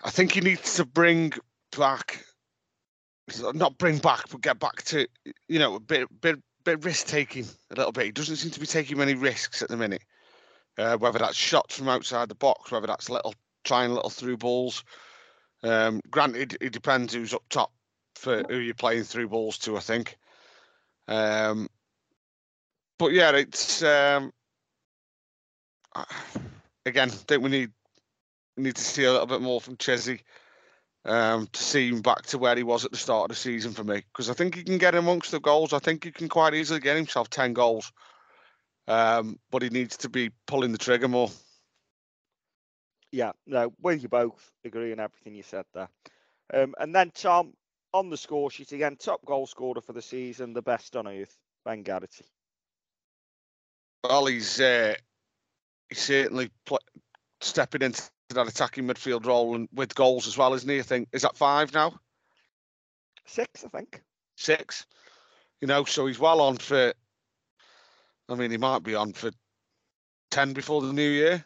I think he needs to bring back, not bring back, but get back to you know a bit bit bit risk taking a little bit. He doesn't seem to be taking many risks at the minute. Uh, whether that's shots from outside the box, whether that's little trying little through balls. Um, granted, it depends who's up top for who you're playing through balls to, I think. Um, but yeah, it's um, again. I think we need need to see a little bit more from Chesney um, to see him back to where he was at the start of the season for me, because I think he can get amongst the goals. I think he can quite easily get himself ten goals, um, but he needs to be pulling the trigger more. yeah, no, with you both, agree on everything you said there. Um, and then Tom, on the score sheet again, top goal scorer for the season, the best on earth, Ben Garrity. Well, he's uh, he's certainly pl- stepping into that attacking midfield role and with goals as well, isn't he? I think is that five now, Six, I think. six. You know, so he's well on for. I mean, he might be on for ten before the new year.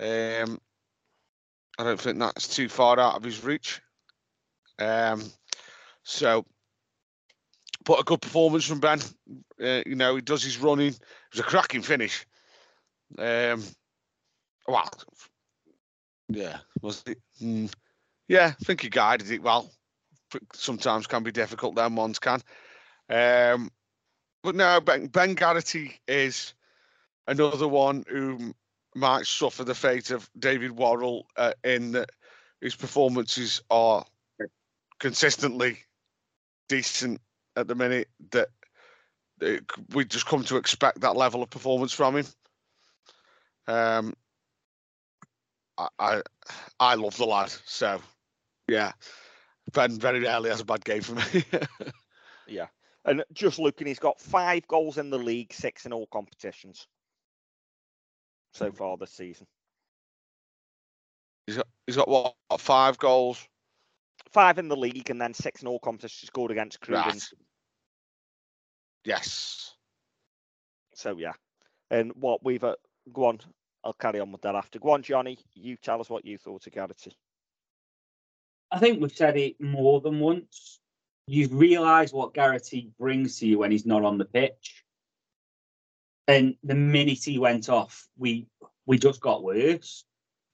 Um, I don't think that's too far out of his reach. Um, so, but a good performance from Ben. Uh, you know, he does his running. It was a cracking finish. Um, well, yeah, was it? Mm, yeah, I think he guided it well. Sometimes can be difficult, then ones can. Um, but no, Ben, ben Garrity is another one who might suffer the fate of David Worrell uh, in that his performances are consistently decent at the minute. That that we just come to expect that level of performance from him. Um, I, I I love the lad, so yeah. Ben very rarely has a bad game for me. Yeah. And just looking, he's got five goals in the league, six in all competitions so far this season. he's got he's got what five goals. Five in the league and then six in all competitions scored against Cruden. Right. Yes. So yeah. And what we've uh, go on, I'll carry on with that after. Go on, Johnny. You tell us what you thought of Garrity. I think we've said it more than once. You realise what Garrity brings to you when he's not on the pitch. And the minute he went off, we we just got worse.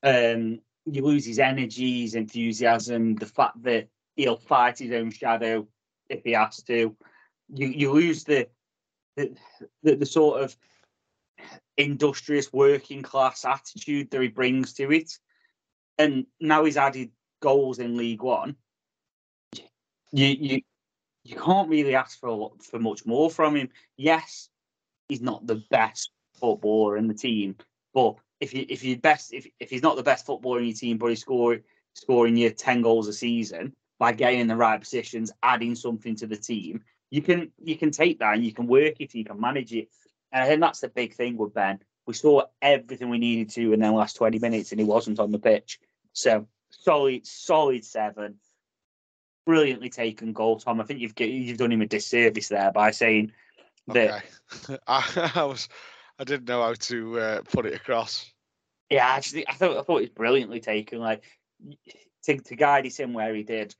Um, you lose his energy, his enthusiasm, the fact that he'll fight his own shadow if he has to. You you lose the the, the, the sort of industrious working class attitude that he brings to it. And now he's added goals in League One. You you you can't really ask for for much more from him. Yes, he's not the best footballer in the team, but if you if you best if, if he's not the best footballer in your team, but he's scoring scoring you ten goals a season by getting in the right positions, adding something to the team, you can you can take that and you can work it, you can manage it. And I think that's the big thing with Ben. We saw everything we needed to in the last 20 minutes and he wasn't on the pitch. So solid, solid seven. Brilliantly taken goal, Tom. I think you've you've done him a disservice there by saying that Okay. I, I was I didn't know how to uh, put it across. Yeah, actually, I thought I thought it was brilliantly taken. Like to, to guide us in where he did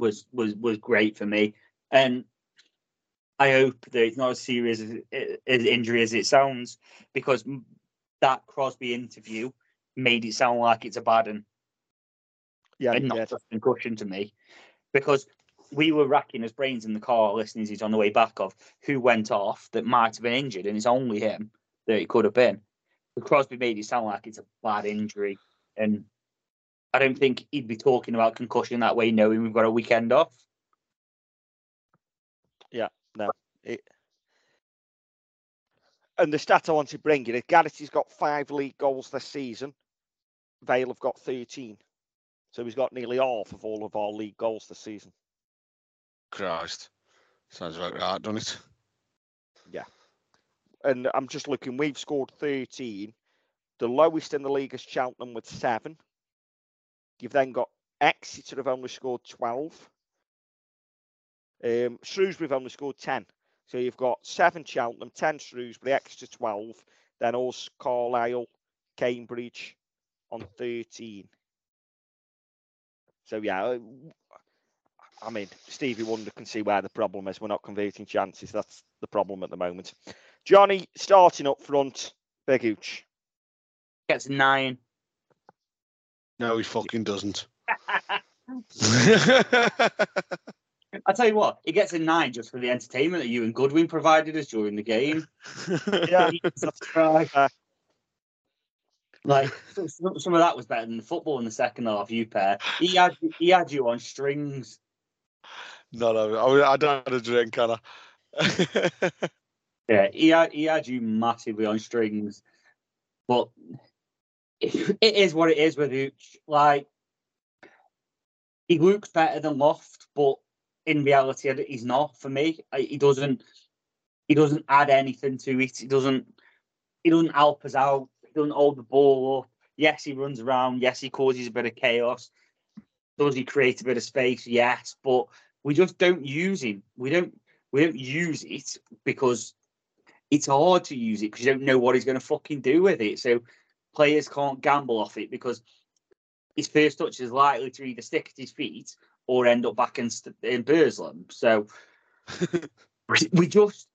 was was was great for me, and I hope that it's not as serious as, as injury as it sounds, because that Crosby interview made it sound like it's a bad one Yeah, and not just a concussion to me, because we were racking his brains in the car listening to it on the way back of who went off that might have been injured, and it's only him that it could have been. But Crosby made it sound like it's a bad injury, and I don't think he'd be talking about concussion that way, knowing we've got a weekend off. It, and the stat I want to bring in is Garrity's got five league goals this season. Vale have got 13. So he's got nearly half of all of our league goals this season. Christ. Sounds about right, doesn't it? Yeah. And I'm just looking, we've scored 13. The lowest in the league is Cheltenham with seven. You've then got Exeter have only scored 12. Um, Shrewsbury have only scored 10. So you've got seven Cheltenham, 10 Shrewsbury, Exeter 12, then us, Carlisle, Cambridge on 13. So yeah, uh, I mean, Stevie Wonder can see where the problem is. We're not converting chances. That's the problem at the moment. Johnny starting up front, Big Ooch. Gets nine. No, he fucking doesn't. I tell you what, he gets a nine just for the entertainment that you and Goodwin provided us during the game. Yeah. Like some, of that was better than the football in the second half. You pair, he had he had you on strings. no, no, I, I don't have a drink, can I? Yeah, he had he had you massively on strings, but it, it is what it is with Ooch. Like he looks better than Loft, but in reality, he's not for me. He doesn't he doesn't add anything to it. He doesn't he doesn't help us out. He doesn't hold the ball up. Yes, he runs around. Yes, he causes a bit of chaos. Does he create a bit of space? Yes, but we just don't use him. We don't we don't use it because it's hard to use it because you don't know what he's going to fucking do with it. So players can't gamble off it because his first touch is likely to either stick at his feet or end up back in, in Burslem. So we- just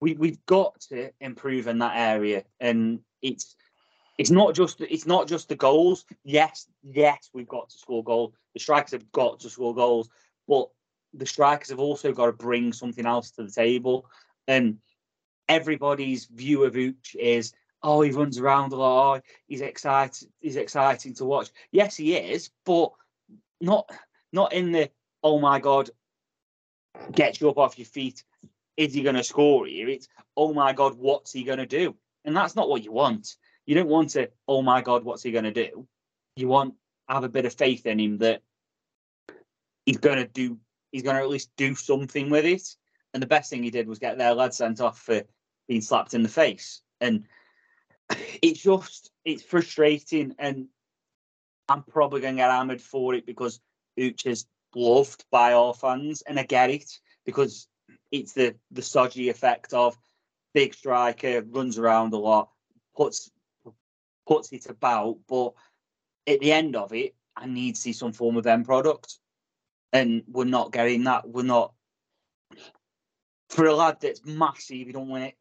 we we've got to improve in that area, and it's it's not just it's not just the goals. Yes, yes, we've got to score goals. The strikers have got to score goals, but the strikers have also got to bring something else to the table. And everybody's view of Ooch is, oh, he runs around a lot. Oh, he's excited. He's exciting to watch. Yes, he is, but not not in the oh my god, get you up off your feet. Is he going to score here? It's oh my god, what's he going to do? And that's not what you want. You don't want to oh my god, what's he going to do? You want have a bit of faith in him that he's going to do. He's going to at least do something with it. And the best thing he did was get their lad sent off for being slapped in the face. And it's just it's frustrating and I'm probably gonna get hammered for it because Ooch is loved by our fans and I get it because it's the the stodgy effect of big striker, runs around a lot, puts puts it about, but at the end of it, I need to see some form of end product. And we're not getting that. We're not for a lad that's massive, you don't want it.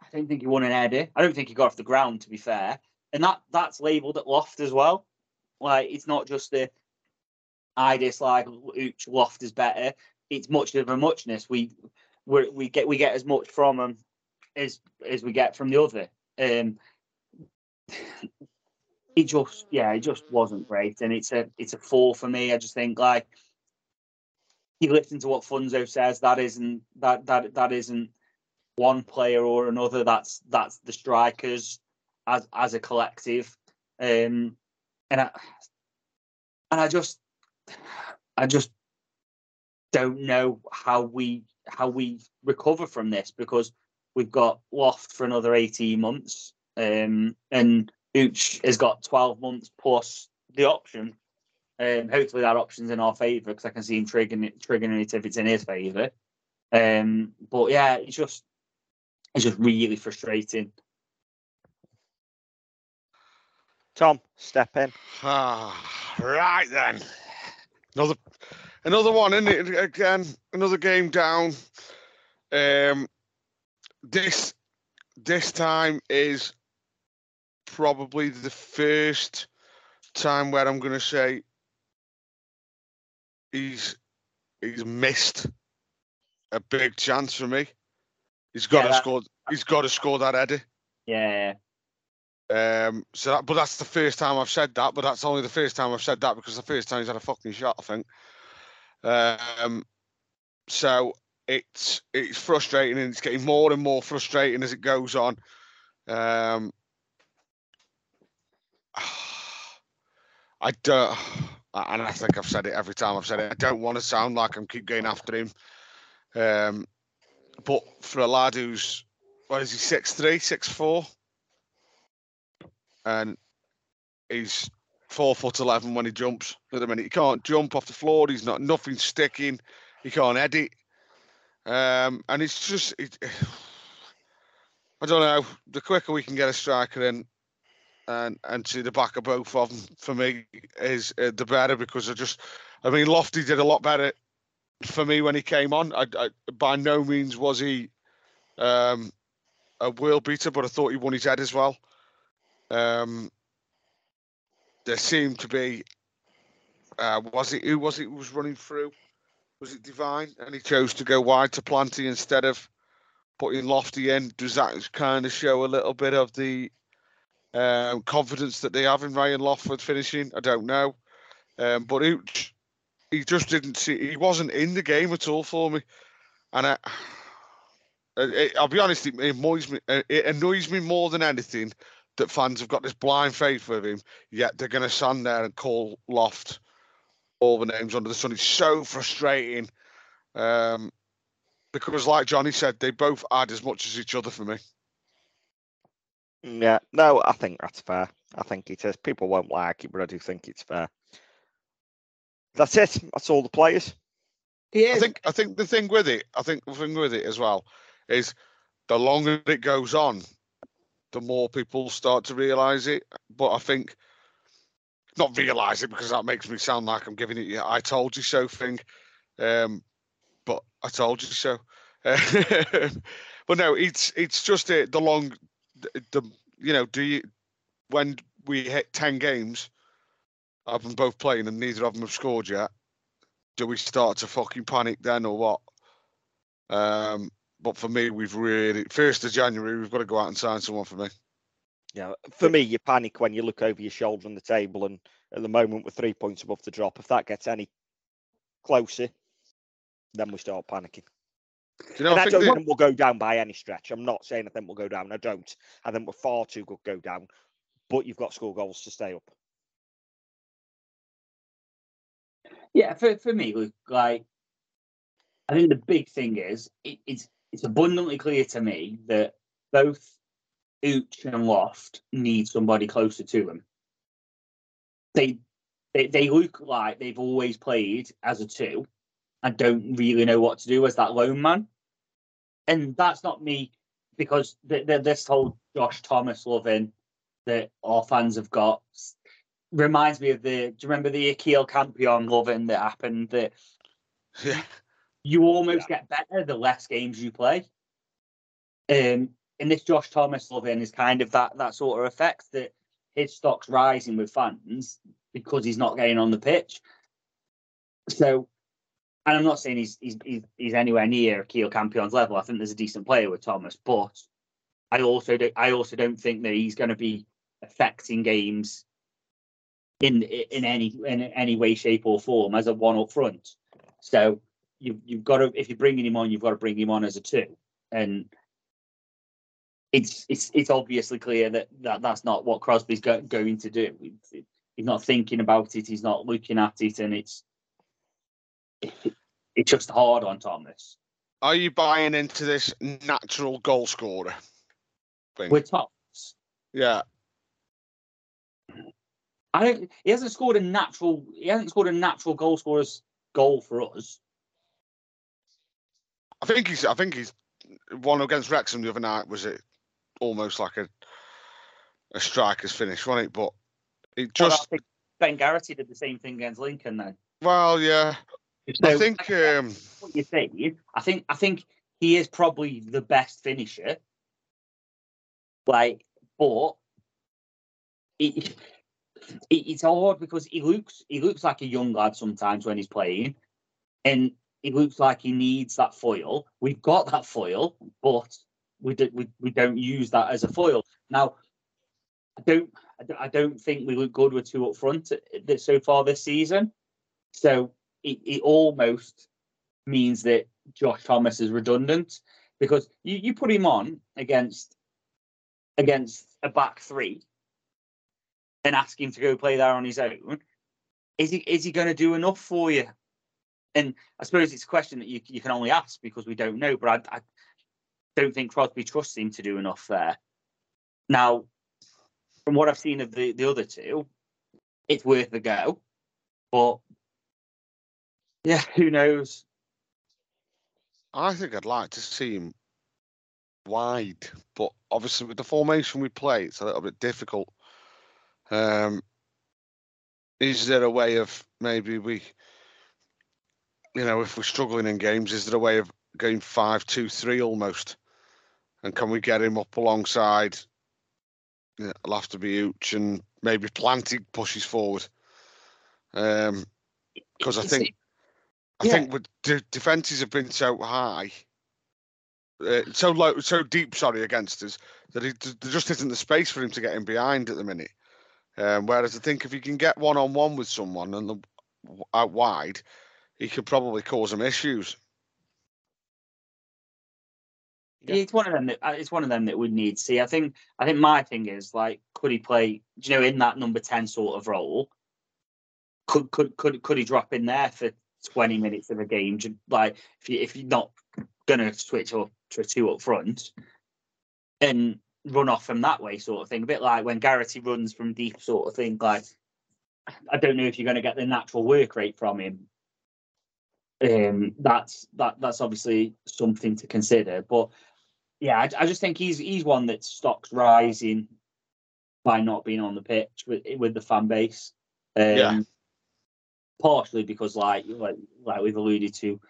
I don't think he won an header. I don't think he got off the ground, to be fair. And that that's labelled at loft as well. Like it's not just the I dislike Ooch loft is better. It's much of a muchness. We we we get we get as much from them as as we get from the other. Um, it just yeah, it just wasn't great, and it's a it's a four for me. I just think like you listen to what Funzo says, that isn't that that that isn't one player or another. That's that's the strikers as as a collective, um, and I and I just I just don't know how we how we recover from this because we've got Loft for another 18 months um, and Ooch has got 12 months plus the option. Um, hopefully that option's in our favour because I can see him triggering it, triggering it if it's in his favour. Um, but yeah, it's just it's just really frustrating. Tom, step in. Ah, right then. Another another one, isn't it? Again, another game down. Um this this time is probably the first time where I'm gonna say he's he's missed a big chance for me. He's got Yeah, to that- score. He's got to score that Eddie. Yeah, Um, so that, but that's the first time I've said that. But that's only the first time I've said that because the first time he's had a fucking shot, I think. Um, so it's it's frustrating and it's getting more and more frustrating as it goes on. Um, I don't, and I think I've said it every time I've said it. I don't want to sound like I'm keep going after him. Um, but for a lad who's what is he six three, six four, and he's four foot eleven when he jumps. At the minute, he can't jump off the floor. He's not nothing sticking. He can't edit. Um, and it's just, it, I don't know. The quicker we can get a striker in, and and see the back of both of them for me is uh, the better because I just, I mean, Lofty did a lot better for me when he came on. I, I by no means was he um, a world beater, but I thought he won his head as well. Um, there seemed to be, uh, was it who was it who was running through? Was it Devine? And he chose to go wide to Planty instead of putting Lofty in. Does that kind of show a little bit of the um, confidence that they have in Ryan Loftford finishing? I don't know. Um, but Ooch, he just didn't see, he wasn't in the game at all for me. And I, I'll be honest, it, annoys me. It annoys me more than anything that fans have got this blind faith with him. Yet they're going to stand there and call Loft all the names under the sun. It's so frustrating. Um, because, like Johnny said, they both add as much as each other for me. Yeah, no, I think that's fair. I think it is. People won't like it, but I do think it's fair. That's it. That's all the players. he I think I think the thing with it, I think the thing with it as well, is the longer it goes on, the more people start to realise it. But I think not realise it because that makes me sound like I'm giving it you I told you so thing. Um, but I told you so. but no, it's it's just the long the, the you know, do you when we hit ten games of them both playing and neither of them have scored yet, do we start to fucking panic then or what? Um, but for me, we've really first of January, we've got to go out and sign someone for me. Yeah, for me, you panic when you look over your shoulder on the table, and at the moment we're three points above the drop. If that gets any closer, then we start panicking. Do you know? and I I think don't that- think we'll go down by any stretch. I'm not saying I think we'll go down. I don't. I think we're far too good to go down. But you've got score goals to stay up. Yeah, for, for me, Luke, like I think the big thing is it, it's it's abundantly clear to me that both Ooch and Loft need somebody closer to them. They, they they look like they've always played as a two and don't really know what to do as that lone man. And that's not me because the, the, this whole Josh Thomas loving that our fans have got reminds me of the. Do you remember the Akil Campion loving that happened? That Yeah. You almost get better the less games you play. Um, and this Josh Thomas loving is kind of that that sort of effect that his stock's rising with fans because he's not getting on the pitch. So, and I'm not saying he's he's he's, he's anywhere near Akil Campion's level. I think there's a decent player with Thomas, but I also don't, I also don't think that he's going to be affecting games in in any in any way, shape, or form as a one up front. So you you've got to if you're bringing him on, you've got to bring him on as a two, and it's it's it's obviously clear that, that that's not what Crosby's go, going to do. He's, not thinking about it. He's not looking at it, and it's it's just hard on Thomas. Are you buying into this natural goal scorer thing? With Thomas, yeah. I don't. He hasn't scored a natural. He hasn't scored a natural goal scorer's goal for us. I think he's. I think he's one against Wrexham the other night. Was it almost like a a striker's finish, wasn't it? But it Well, I just. think Ben Garrity did the same thing against Lincoln. Then Well, yeah. I So- think. Um, what you say. I think I think he is probably the best finisher. Like, but it, it, it's hard because he looks he looks like a young lad sometimes when he's playing, and he looks like he needs that foil. We've got that foil, but we do, we we don't use that as a foil now. I don't I don't- think we look good with two up front uh, so far this season. So it, it almost means that Josh Thomas is redundant because you, you put him on against against a back three and ask him to go play there on his own. Is he is he going to do enough for you? And I suppose it's a question that you you can only ask because we don't know. But I, I don't think Crosby trusts him to do enough there. Now, from what I've seen of the the other two, it's worth a go. But yeah, who knows? I think I'd like to see him wide, but obviously with the formation we play, it's a little bit difficult. Um, is there a way of maybe we, you know, if we're struggling in games, is there a way of going five, two, three almost? And can we get him up alongside? Yeah, it'll have to be Ooch and maybe Planty pushes forward. Um, because I think I Yeah. think with the defenses have been so high, uh, so low, so deep. Sorry, against us that it, there just isn't the space for him to get in behind at the minute. Um, whereas I think if you can get one on one with someone and the, out wide, he could probably cause them issues. Yeah. It's one of them that uh, it's one of them that we need to see. I think I think my thing is like, could he play? Do you know in that number ten sort of role? Could could could could he drop in there for twenty minutes of a game? Like if you if you're not gonna switch up to a two up front and run off from that way, sort of thing. A bit like when Garrity runs from deep, sort of thing. Like I don't know if you're going to get the natural work rate from him. Um, that's that that's obviously something to consider, but yeah, I, I just think he's he's one that stocks rising by not being on the pitch with with the fan base. Um, Yeah. Partially because, like like like we've alluded to,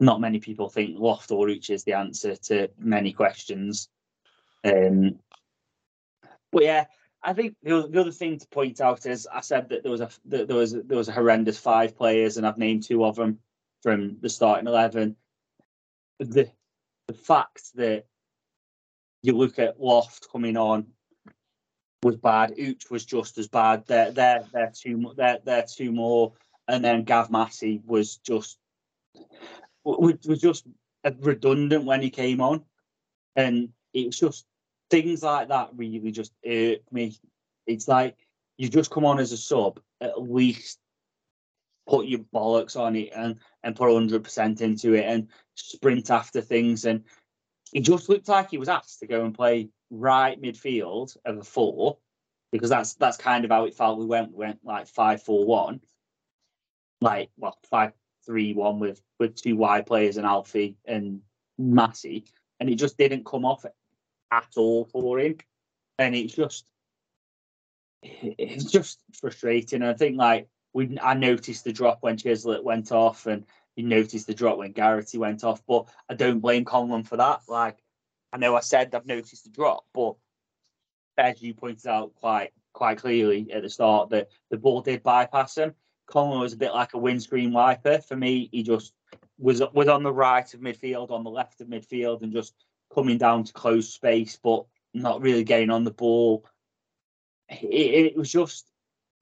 not many people think Loft or Reach is the answer to many questions. Um, but yeah, I think the, other- the other thing to point out is I said that there was a there was there was a horrendous five players, and I've named two of them from the starting eleven. The the fact that you look at Loft coming on was bad. Ooch was just as bad. They're they're they're two they're they're two more, and then Gav Massey was just was, was just redundant when he came on, and it was just things like that really just irk me. It's like you just come on as a sub, at least put your bollocks on it and and put hundred percent into it and sprint after things. And he just looked like he was asked to go and play right midfield of a four because that's that's kind of how it felt. We went we went like five four one, like well five three one with with two wide players and Alfie and Massey, and it just didn't come off at all for him. And it's just it's just frustrating. I think like we I noticed the drop when Chislett went off, and you noticed the drop when Garrity went off. But I don't blame Conlon for that. Like I know I said I've noticed the drop, but as you pointed out quite quite clearly at the start, that the ball did bypass him. Conlon was a bit like a windscreen wiper for me. He just was was on the right of midfield, on the left of midfield, and just coming down to close space, but not really getting on the ball. It, it was just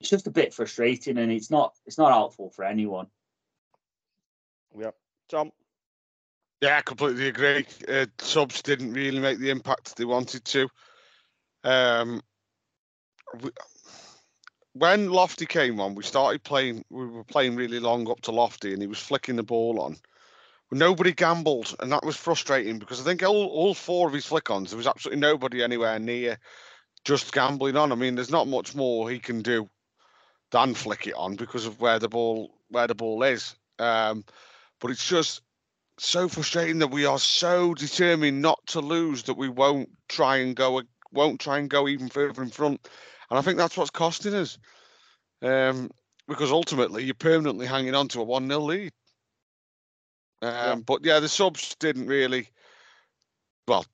it's just a bit frustrating, and it's not it's not helpful for anyone. Yeah, Tom. Yeah, I completely agree. Uh, subs didn't really make the impact they wanted to. Um, we, when Lofty came on, we started playing. We were playing really long up to Lofty, and he was flicking the ball on. Nobody gambled, and that was frustrating because I think all, all four of his flick-ons, there was absolutely nobody anywhere near just gambling on. I mean, there's not much more he can do than flick it on because of where the ball where the ball is. Um, but it's just so frustrating that we are so determined not to lose that we won't try and go won't try and go even further in front. And I think that's what's costing us. Um, because ultimately you're permanently hanging on to a 1 0 lead. Um, Yeah. But yeah, the subs didn't really. Well,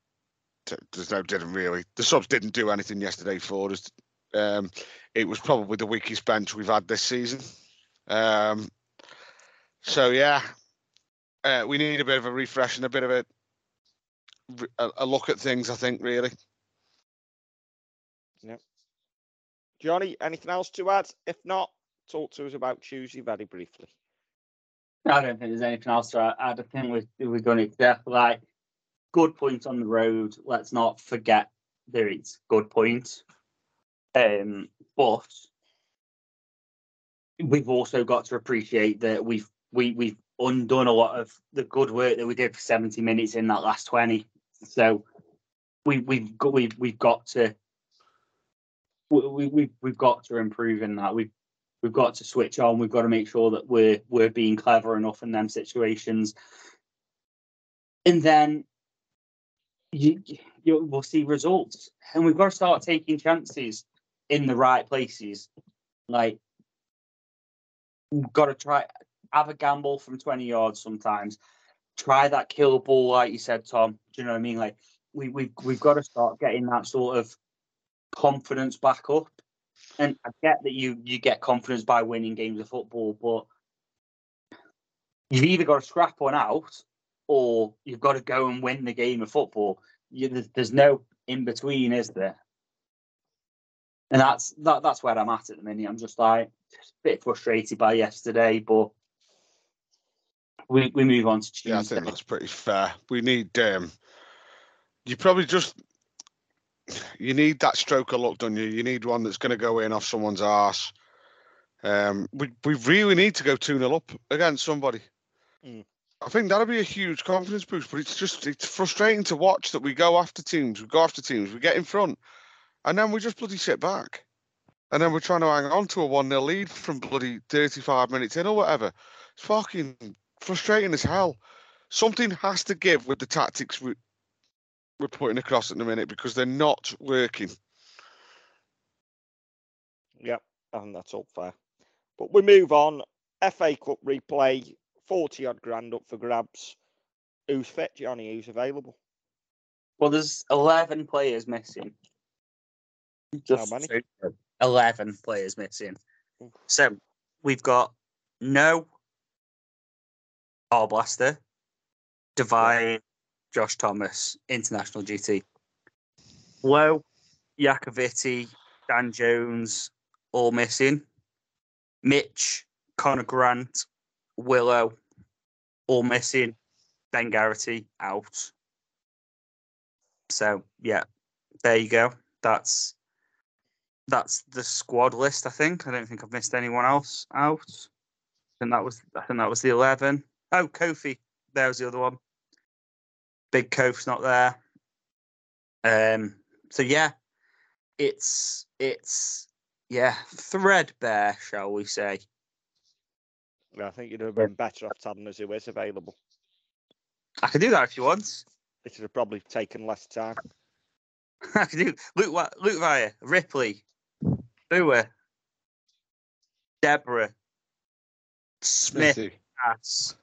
there's no didn't really. The subs didn't do anything yesterday for us. Um, it was probably the weakest bench we've had this season. Um, so yeah, uh, we need a bit of a refresh and a bit of a a, a look at things. I think really. Yeah. Johnny, anything else to add? If not, talk to us about Tuesday very briefly. I don't think there's anything else to add. I think we're, we're going to get like good points on the road. Let's not forget there is good points. Um, but we've also got to appreciate that we've we we've undone a lot of the good work that we did for 70 minutes in that last 20. So we we've got we've we've got to we, we we've got to improve in that. We've we've got to switch on. We've got to make sure that we're we're being clever enough in them situations. And then you, you we'll see results. And we've got to start taking chances in the right places. Like we've got to try have a gamble from 20 yards sometimes. Try that kill ball, like you said, Tom. Do you know what I mean? Like we we've we've got to start getting that sort of confidence back up. And I get that you you get confidence by winning games of football, but you've either got to scrap one out or you've got to go and win the game of football. You, there's, there's no in between, is there? And that's that. That's where I'm at at the minute. I'm just like just a bit frustrated by yesterday, but we we move on to Tuesday. Yeah, I think that's pretty fair. We need um you probably just you need that stroke of luck, don't you? You need one that's going to go in off someone's arse. Um, we we really need to go two 0 up against somebody. Mm. I think that'll be a huge confidence boost. But it's just it's frustrating to watch that we go after teams, we go after teams, we get in front, and then we just bloody sit back, and then we're trying to hang on to a one 0 lead from bloody thirty five minutes in or whatever. It's fucking frustrating as hell. Something has to give with the tactics we're putting across at the minute because they're not working. Yep, and that's all fair. But we move on. FA Cup replay, 40 odd grand up for grabs. Who's fit, Johnny? Who's available? Well, there's 11 players missing. Just many? 11 players missing. Hmm. So we've got no Arblaster, Devine, Josh Thomas, International GT. Low, Iacovitti, Dan Jones, all missing. Mitch, Conor Grant, Willow, all missing. Ben Garrity out. So yeah, there you go. That's that's the squad list. I think. I don't think I've missed anyone else out. Think that was I think that was the eleven. Oh, Kofi. There was the other one. Big Kofi's not there. Um. So yeah, it's it's yeah threadbare, shall we say? Yeah, I think you'd have been better off telling us who is available. I can do that if you want. It would have probably taken less time. I can do Luke Wa- Luke Vire, Ripley, Bua, Debrah, Smith, Ass,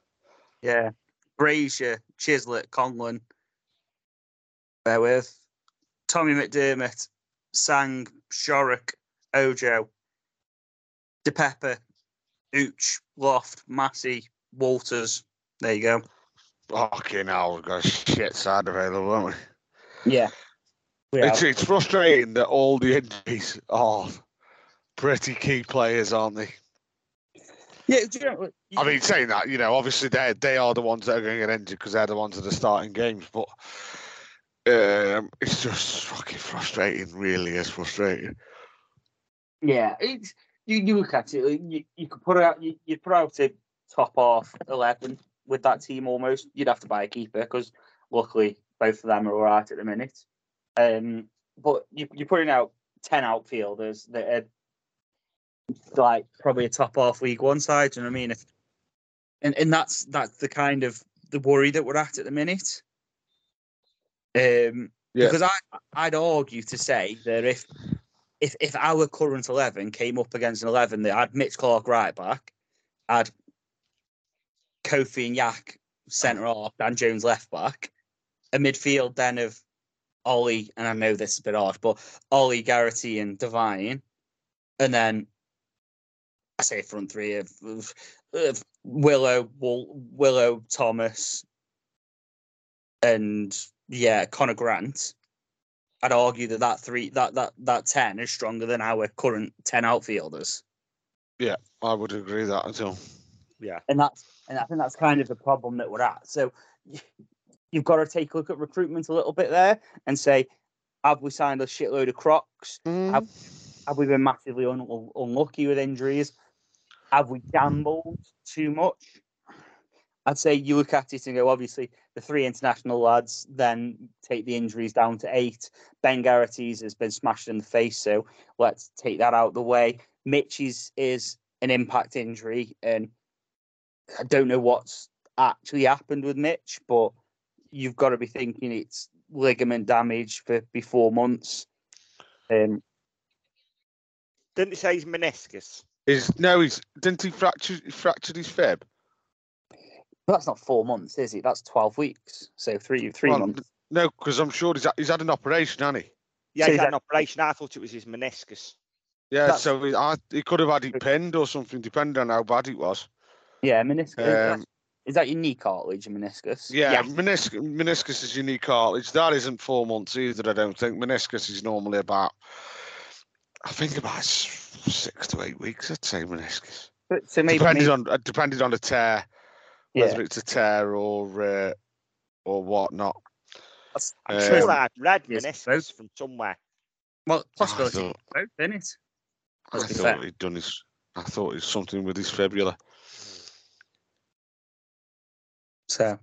yeah, Brazier, Chislett, Conlon. Bear with Tommy McDermott, Sang, Shorrock, Ojo, DePepper, Ooch, Loft, Massey, Walters. There you go. Fucking hell, we've got a shit side available, haven't we? Yeah. We It's, it's frustrating that all the injuries are pretty key players, aren't they? Yeah, do you know, what? I mean, saying that, you know, obviously they they are the ones that are going to get injured because they're the ones that are starting games. But um, it's just fucking frustrating. Really, is frustrating. Yeah, it's you, you look at it. You, you could put out you you put out a top half eleven with that team almost. You'd have to buy a keeper because luckily both of them are all right at the minute. Um, but you you're putting out ten outfielders that are like probably a top half League One side. You know what I mean? If, and and that's that's the kind of the worry that we're at at the minute. Um, Yeah. because I I'd argue to say that if if if our current eleven came up against an eleven that had Mitch Clarke right back, had Kofi and Yak centre half, Dan Jones left back, a midfield then of Ollie, and I know this is a bit odd, but Ollie, Garrity, and Devine, and then I say front three of, of, of Willow, Wol- Willow, Thomas, and yeah, Conor Grant. I'd argue that that three that that that ten is stronger than our current ten outfielders, Yeah, I would agree that as well. Yeah. and that's and I think that's kind of the problem that we're at. So you've got to take a look at recruitment a little bit there and say, have we signed a shitload of crocs? Mm-hmm. Have, have we been massively un- un- unlucky with injuries? Have we gambled too much? I'd say you look at it and go, obviously, the three international lads then take the injuries down to eight. Ben Garrity's has been smashed in the face, so let's take that out of the way. Mitch's is an impact injury, and I don't know what's actually happened with Mitch, but you've got to be thinking it's ligament damage for before months. Um, Didn't he say he's meniscus? Is no, he's didn't he fracture he fractured his fib? but that's not four months, is it? That's twelve weeks. So three three Well, months. No, because I'm sure he's had, he's had an operation, hasn't he? Yeah, So he's is had that- an operation. I thought it was his meniscus. Yeah, That's- so he, I, he could have had it pinned or something, depending on how bad it was. Yeah, meniscus. Um, is that your knee cartilage, a meniscus? Yeah, Yeah. meniscus, meniscus is unique cartilage. That isn't four months either, I don't think. Meniscus is normally about, I think about six to eight weeks, I'd say, meniscus. But, so maybe, Depending maybe- on uh, depending on the tear, whether yeah. it's a tear or uh, or whatnot. I'm Uh, sure I've read meniscus both. from somewhere. well, I possibility thought, of both, isn't it? I thought fair. he'd done his. I thought it was something with his fibula. So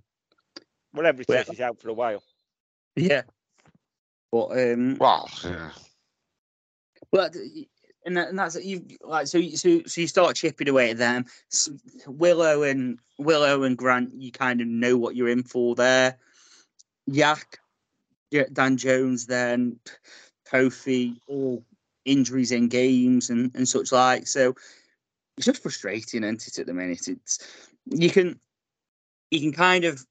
Whatever it Well- is, he's out for a while. yeah, but um, Well, yeah. But and, that, and that's you like so so so you start chipping away at them. Willow and Willow and Grant, you kind of know what you're in for there. Yak, Dan Jones, then Kofi, all injuries in games and and such like. So it's just frustrating, isn't it? At the minute, it's you can you can kind of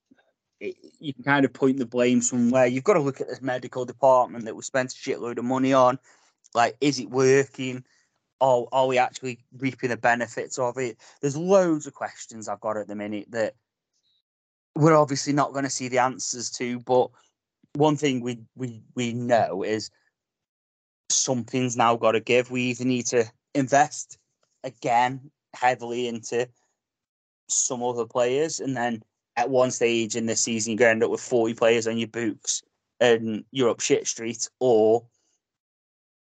you can kind of point the blame somewhere. You've got to look at this medical department that we spent a shitload of money on. Like, is it working? Or are we actually reaping the benefits of it? There's loads of questions I've got at the minute that we're obviously not going to see the answers to. But one thing we we we know is something's now got to give. We either need to invest again heavily into some other players, and then at one stage in the season to end up with 40 players on your books and you're up shit street, or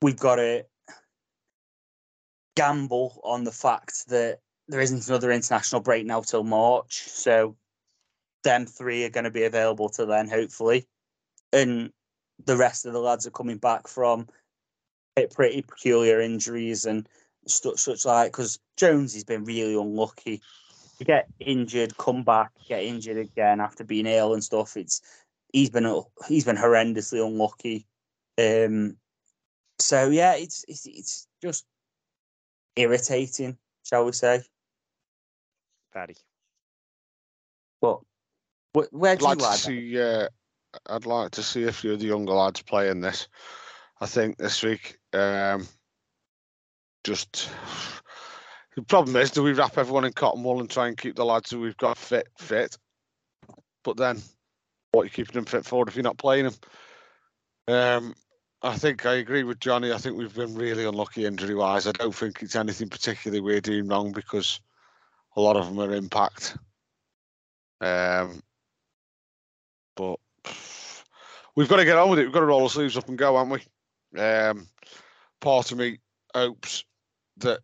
we've got to gamble on the fact that there isn't another international break now till March. So them three are going to be available to then, hopefully. And the rest of the lads are coming back from pretty peculiar injuries and such, such like because Jones has been really unlucky. To get injured, come back, get injured again after being ill and stuff. It's he's been he's been horrendously unlucky. Um, so yeah, it's it's it's just irritating, shall we say? Very. But wh- where I'd do you like to see. Uh, I'd like to see a few of the younger lads playing this. I think this week. Um, just the problem is, do we wrap everyone in cotton wool and try and keep the lads who we've got fit fit? but then what are you keeping them fit for if you're not playing them? Um, I think I agree with Johnny. I think we've been really unlucky injury wise. I don't think it's anything particularly we're doing wrong because a lot of them are impact. Um, but we've got to get on with it. We've got to roll our sleeves up and go, haven't we? Um, part of me hopes that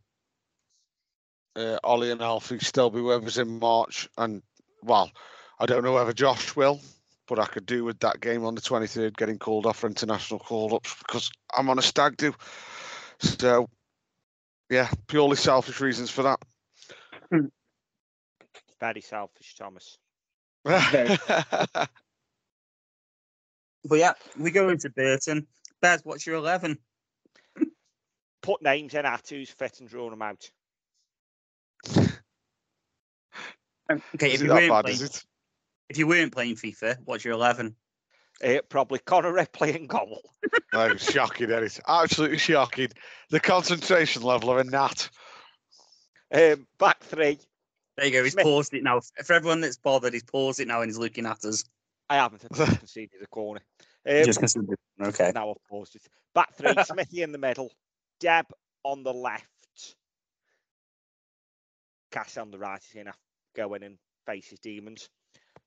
uh, Ollie and Alfie still be with us in March. And, well, I don't know whether Josh will, but I could do with that game on the 23rd getting called off for international call ups because I'm on a stag do. So, yeah, purely selfish reasons for that. Very selfish, Thomas. But yeah, we go into Burton. Bez, what's your 11? Put names in at who's fit and draw them out. Okay, if is it you, that bad, playing, is it? If you weren't playing FIFA, what's your 11? Uh, probably Connor Ripley and goal. No, it's shocking, it is. Absolutely shocking. The concentration level of a gnat. Um, back three. There you go. He's Smith. paused it now. For everyone that's bothered, he's paused it now and he's looking at us. I haven't until I conceded a corner. Um, Just consider. Okay. Now I've paused it. Back three, Smithy in the middle, Deb on the left. Cass on the right is going to go in and face his demons.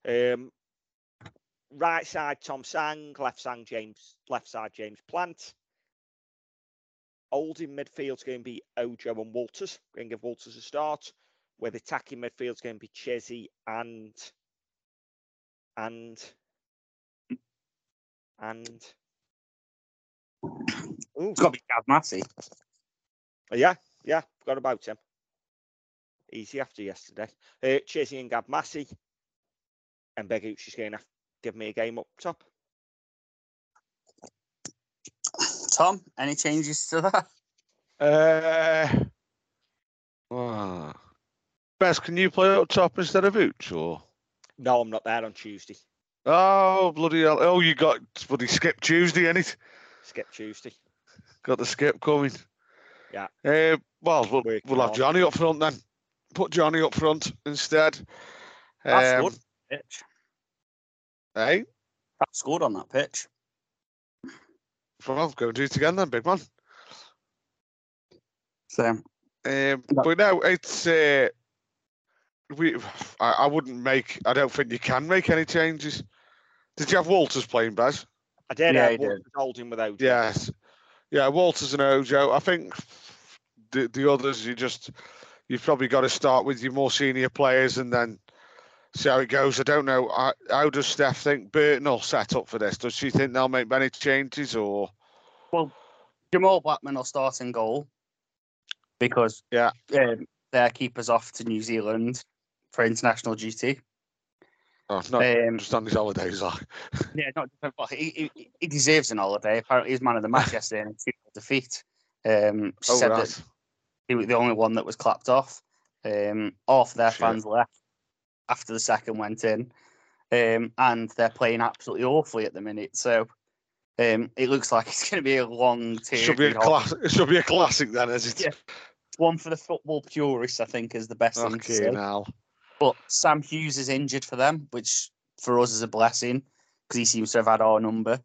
Um, right side, Tom Sang. Left side, James. Left side, James Plant. Old in midfield's going to be Ojo and Walters. Going to give Walters a start. With attacking midfield's going to be Chizzy and and and Ooh, It's got to be Gav Massey. Yeah, yeah, forgot about him. Easy after yesterday. Uh, Chizzy and Gav Massey. And Begucci's going to give me a game up top. Tom, any changes to that? Uh, ah. Best, can you play up top instead of Ooch? Or? No, I'm not there on Tuesday. Oh, bloody hell. Oh, you got bloody skip Tuesday, innit? Skip Tuesday. Got the skip coming. Yeah. Uh, well, we'll, we'll have. Johnny up front then. Put Johnny up front instead. That's Um, good. Pitch. Hey, That scored on that pitch. well, go and do it again then, big man. So Um, but no, it's uh, we. I, I wouldn't make. I don't think you can make any changes. Did you have Walters playing, Baz? I did Yeah, uh, he did. Walters holding with Ojo. Yes. Yeah, Walters and Ojo. I think the the others you just you've probably got to start with your more senior players and then see how it goes. I don't know. I, how does Steph think Burton will set up for this? Does she think they'll make many changes or? Well, Jamal Blackman will start in goal because Yeah. um, their keeper's off to New Zealand for international duty. Oh, not Um, just on his holidays, like. Yeah, not he, he, he deserves an holiday. Apparently, he's man of the match yesterday in a 2 defeat. Um, Oh, said right. that he was the only one that was clapped off. Um, half their Shit. fans left after the second went in, um, and they're playing absolutely awfully at the minute. So um, it looks like it's going to be a long. Should be a tearful- class. It should be a classic then, is it? Yeah. One for the football purists, I think, is the best thing to say. Okay, now. But Sam Hughes is injured for them, which for us is a blessing because he seems to have had our number.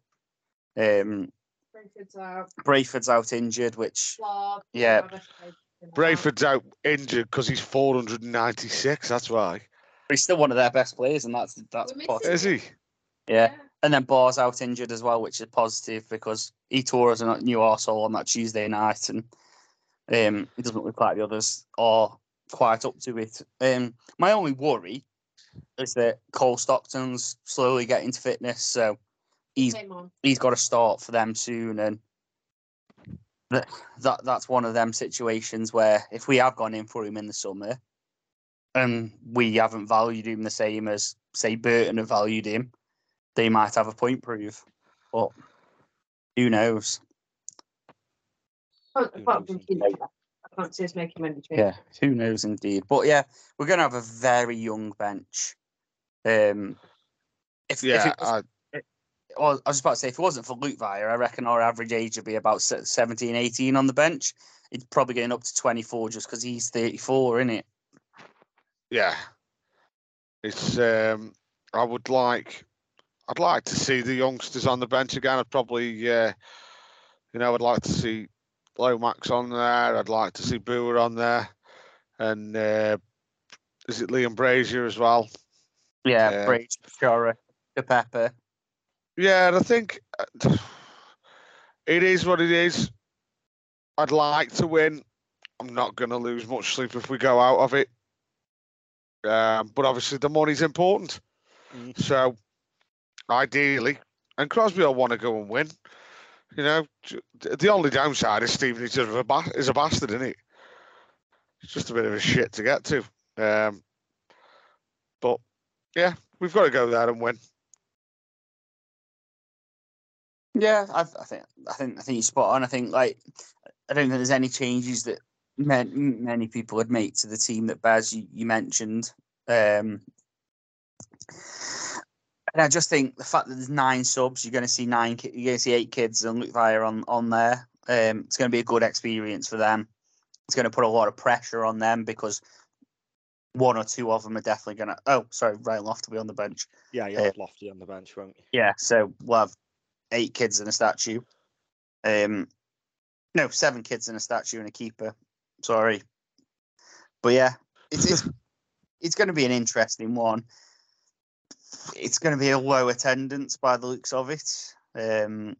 Um, Brentford's out. Brayford's out injured, which Clark, Yeah. Travis Baker now. Brayford's out injured because he's 496. That's why. But he's still one of their best players, and that's that's positive. Is he? Yeah, and then Barr's out injured as well, which is positive because he tore us a new arsehole on that Tuesday night, and um, it doesn't look like the others are quite up to it. Um, my only worry is that Cole Stockton's slowly getting to fitness, so he's he's got to start for them soon, and that, that that's one of them situations where if we have gone in for him in the summer, and we haven't valued him the same as say Burton have valued him, they might have a point prove, but who knows? Who knows indeed. I can't see us making many changes. Yeah, who knows indeed. But yeah, we're going to have a very young bench. Um, if, if Yeah. it was, I, well, I was about to say, if it wasn't for Luke Vire, I reckon our average age would be about se- 17, 18 on the bench. It's probably getting up to 24 just because he's 34, isn't it? Yeah. It's um I would like, I'd like to see the youngsters on the bench again. I'd probably, uh, you know, I'd like to see Lomax on there. I'd like to see Boer on there, and uh, is it Liam Brazier as well? Yeah, Yeah. Brady, Shara, the Pepper. Yeah, and I think uh, it is what it is. I'd like to win. I'm not going to lose much sleep if we go out of it. Um, but obviously, the money's important. Mm. So, ideally, and Crosby will want to go and win. You know, the only downside is Stephen is a, ba- is a bastard, isn't he? It's just a bit of a shit to get to. Um, but yeah, we've got to go there and win. Yeah, I, I think I think I think you're spot on. I think like I don't think there's any changes that many, many people would make to the team that Baz you, you mentioned. Um, and I just think the fact that there's nine subs, you're going to see nine, you're going to see eight kids and Luke Vire on on there. Um, it's going to be a good experience for them. It's going to put a lot of pressure on them because one or two of them are definitely going to. Oh, sorry, Ryan Loft to be on the bench. Yeah, you'll Uh, Lofty on the bench, won't you? Yeah, so we'll have eight kids and a statue. Um, no, seven kids and a statue and a keeper. Sorry, but yeah, it's it's, it's going to be an interesting one. It's going to be a low attendance by the looks of it. Um,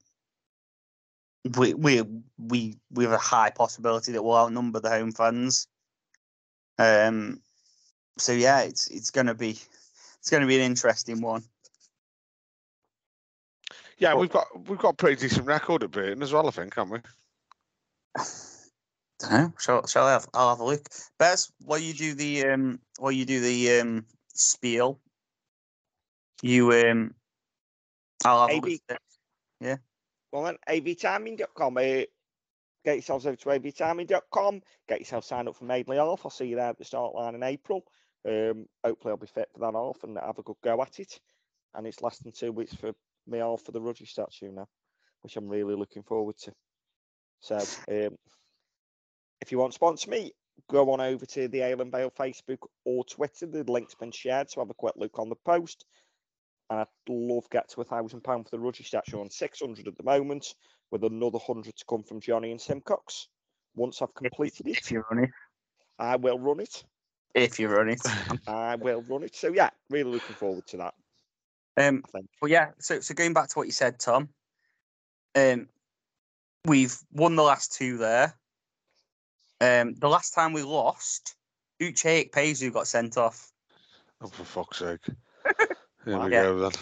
we we we we have a high possibility that we'll outnumber the home fans. Um, so yeah, it's it's going to be it's going to be an interesting one. Yeah, we've got we've got a pretty decent record at Burton as well, I think, haven't we? don't know. Shall, shall I have? I'll have a look. Bez, while you do the um, while you do the um, spiel, you um, I'll have a AB. look. at it. Well then, avtiming.com. Uh, get yourselves over to avtiming.com. Get yourself signed up for Maidley Half. I'll see you there at the start line in April. Um, hopefully, I'll be fit for that half and have a good go at it. And it's less than two weeks for me half for the Rudgy statue now, which I'm really looking forward to. So, um, if you want to sponsor me, go on over to the Ailen Vale Facebook or Twitter. The link's been shared, so have a quick look on the post. And I'd love to get to a thousand pound for the Rudgy statue on six hundred at the moment, with another hundred to come from Johnny and Simcox. Once I've completed it, If you run it, I will run it. if you run it. I will run it. So yeah, really looking forward to that. Um, but yeah, so so going back to what you said, Tom. Um, we've won the last two there. Um, the last time we lost, Uche Ikpeazu got sent off. Oh, for fuck's sake! Here we Yeah. go then.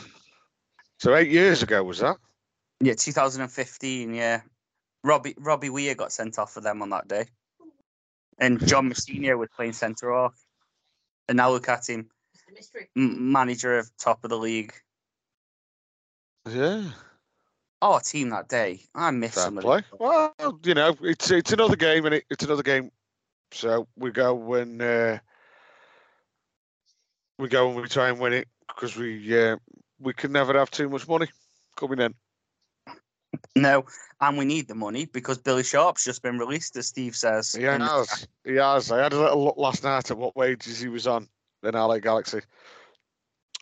So eight years ago was that? Yeah, 2015. Yeah, Robbie Robbie Weir got sent off for them on that day, and John Mousinho was playing centre off. And now look at him, It's mystery. m- manager of top of the league. Yeah, Oh, team that day. I miss fair some of play. Well, you know, it's it's another game, and it, it's another game. So we go when uh, we go and we try and win it because we uh, we can never have too much money coming in. No, and we need the money because Billy Sharp's just been released, as Steve says. He has. He has. I had a little look last night at what wages he was on in LA Galaxy.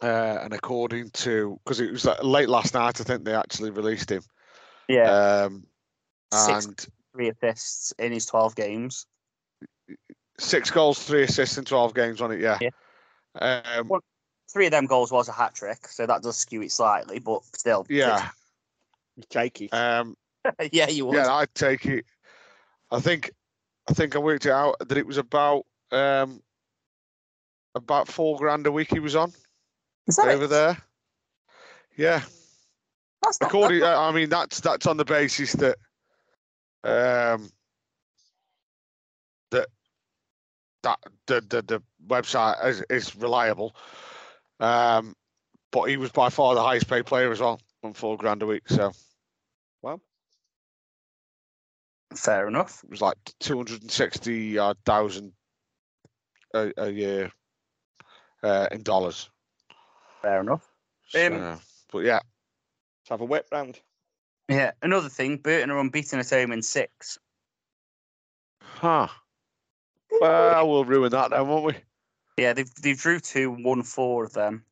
Uh, and according to, because it was like late last night, I think they actually released him. Yeah, Um, Six- and three assists in his 12 games. six goals, three assists in 12 games on it. Yeah. Yeah. Um, Well, Three of them goals was a hat trick, so that does skew it slightly, but still. yeah. You take it. Um, yeah, you would. yeah, I'd take it. I think, I think I worked it out that it was about, um, about four grand a week he was on Is that over it? there. Yeah. That's not, According, uh, I mean, that's that's on the basis that um that that the the, the website is, is reliable. Um, but he was by far the highest paid player as well, on four grand a week. So Well, Fair enough. it was like two hundred and sixty thousand a, a year uh, in dollars. Fair enough. Um, So, but yeah, let's have a whip round. Yeah, another thing, Burton are unbeaten at home in six. huh. Well, we'll ruin that then, won't we? Yeah, they've they drew two, won four of them.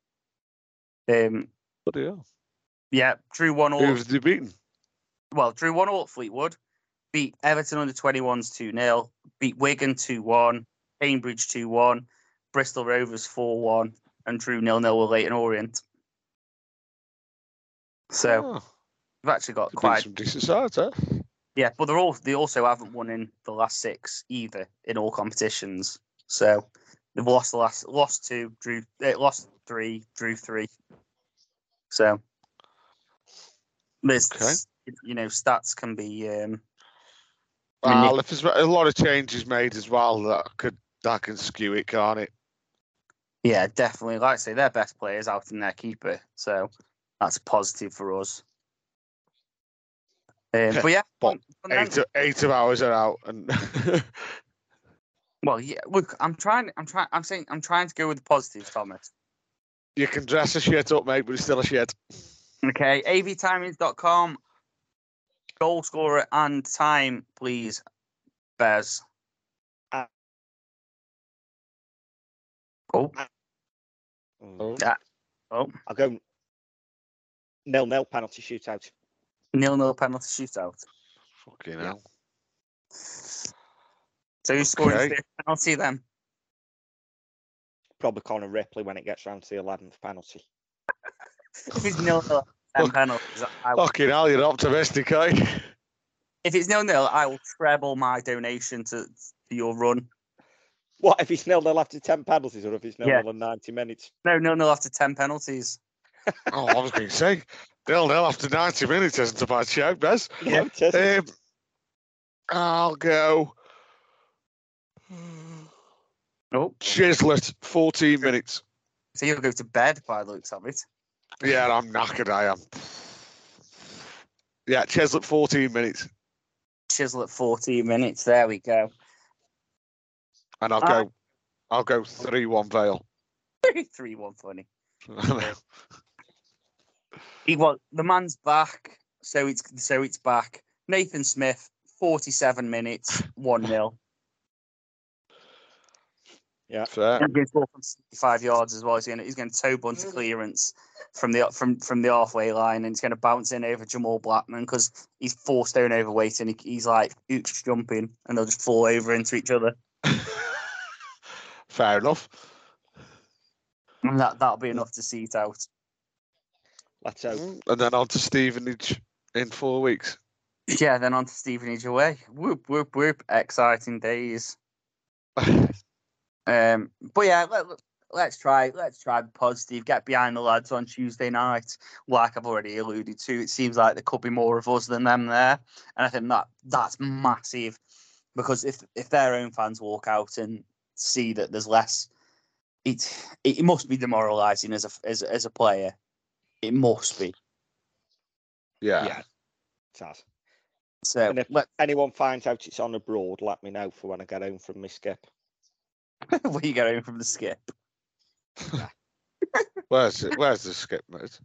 Um, Bloody hell. yeah, drew one all. Who was they beating? well, drew one all at Fleetwood, beat Everton under 21s 2 0, beat Wigan 2 1, Cambridge 2 1, Bristol Rovers 4 1, and drew nil nil with Leyton Orient. So Oh, we've actually got could quite some decent sides, huh? yeah, but they're all they also haven't won in the last six either in all competitions. So they've lost the last lost two, drew uh, lost three, drew three. So there's Okay. you know stats can be um Well, if there's a lot of changes made as well, that could that can skew it, can't it? Yeah, definitely. Like I say, their best players out in their keeper, so that's a positive for us. Um, but yeah, But Eight of, eight of ours are out, and well, yeah. Look, I'm trying. I'm trying. I'm saying. I'm trying to go with the positives, Thomas. you can dress a shit up, mate, but it's still a shit. Okay, avtimings.com. Goal scorer and time, please, Bez. Oh, Mm. Yeah. Oh. I'll go nil nil penalty shootout. nil nil penalty shootout. Fucking hell. So who's scoring Okay. the first penalty then? Probably Connor Ripley when it gets round to the eleventh penalty. If it's nil nil, ten penalties. I will, Fucking hell, you're optimistic, eh? if it's nil nil, I will treble my donation to, to your run. What if it's nil nil after ten penalties, or if it's nil Yeah. nil in ninety minutes? No, nil nil after ten penalties. Oh, I was going to say, nil nil after 90 minutes isn't a bad shout, Bez. Yeah, it isn't. Um, I'll go. Oh, Chislett, 14 minutes. so you'll go to bed by the looks of it. Yeah, I'm knackered, I am. Yeah, Chislett, 14 minutes. Chislett 14 minutes. There we go. And I'll Ah. go, I'll go 3 1 Vale. 3 1 funny. He, well, the man's back, so it's so it's back. Nathan Smith, 47 minutes, 1 0. Fair. He's going to score from 65 yards as well. He's going to, he's going to toe bunt a clearance from the from from the halfway line, and he's going to bounce in over Jamal Blackman because he's four stone overweight, and he, he's like oops jumping, and they'll just fall over into each other, Fair enough. and that that'll be enough to see it out. Let's hope. And then on to Stevenage in four weeks. Yeah, then on to Stevenage away. Whoop whoop whoop! Exciting days. Um, but yeah, let, let's try. Let's try be positive. Get behind the lads on Tuesday night. Like I've already alluded to, it seems like there could be more of us than them there, and I think that that's massive because if if their own fans walk out and see that there's less, it it must be demoralising as a as, a- as a player. It must be. Yeah. Yeah, it has. So And if let, anyone finds out it's on abroad, let me know for when I get home from my skip. where you going from the skip? Where's it? Where's the skip, mate?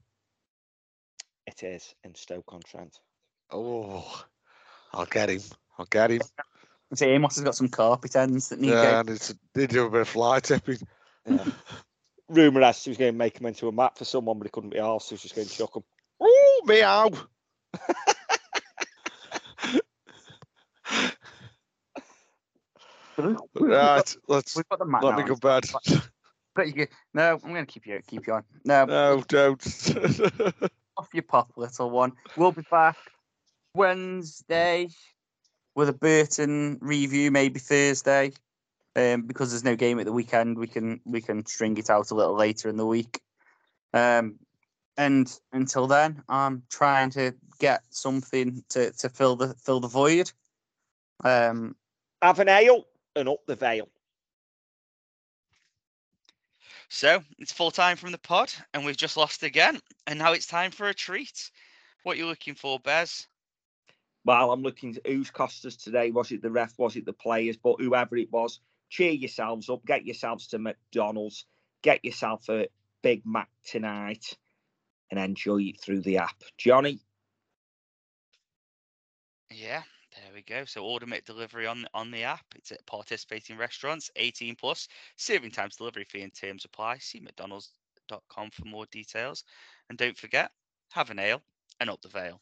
It is in Stoke on Trent. Oh, I'll get him. I'll get him. See, Amos has got some carpet ends that need Yeah, going. and it's they do a bit of fly tipping. Yeah. Rumour has he was going to make him into a map for someone, but he couldn't be arsed, so he was just going to chuck him. Oh, meow. Right, let's We've got the mat let now. me go bed. But you no, I'm going to keep you keep you on. No, No, don't. off your pop, little one. We'll be back Wednesday with a Burton review, maybe Thursday. Um, because there's no game at the weekend, we can we can string it out a little later in the week. Um, and until then, I'm trying to get something to, to fill the fill the void. Um, Have an ale and up the Vale. So it's full time from the pod, and we've just lost again. And now it's time for a treat. What you looking for, Bez? Well, I'm looking at who's cost us today. Was it the ref? Was it the players? But whoever it was, cheer yourselves up. Get yourselves to McDonald's. Get yourself a Big Mac tonight and enjoy it through the app. Johnny, Yeah, there we go. So order make delivery on on the app. It's at participating restaurants, 18 plus. Serving times, delivery fee, and terms apply. See talksport.com for more details. And don't forget, have an ale and up the Vale.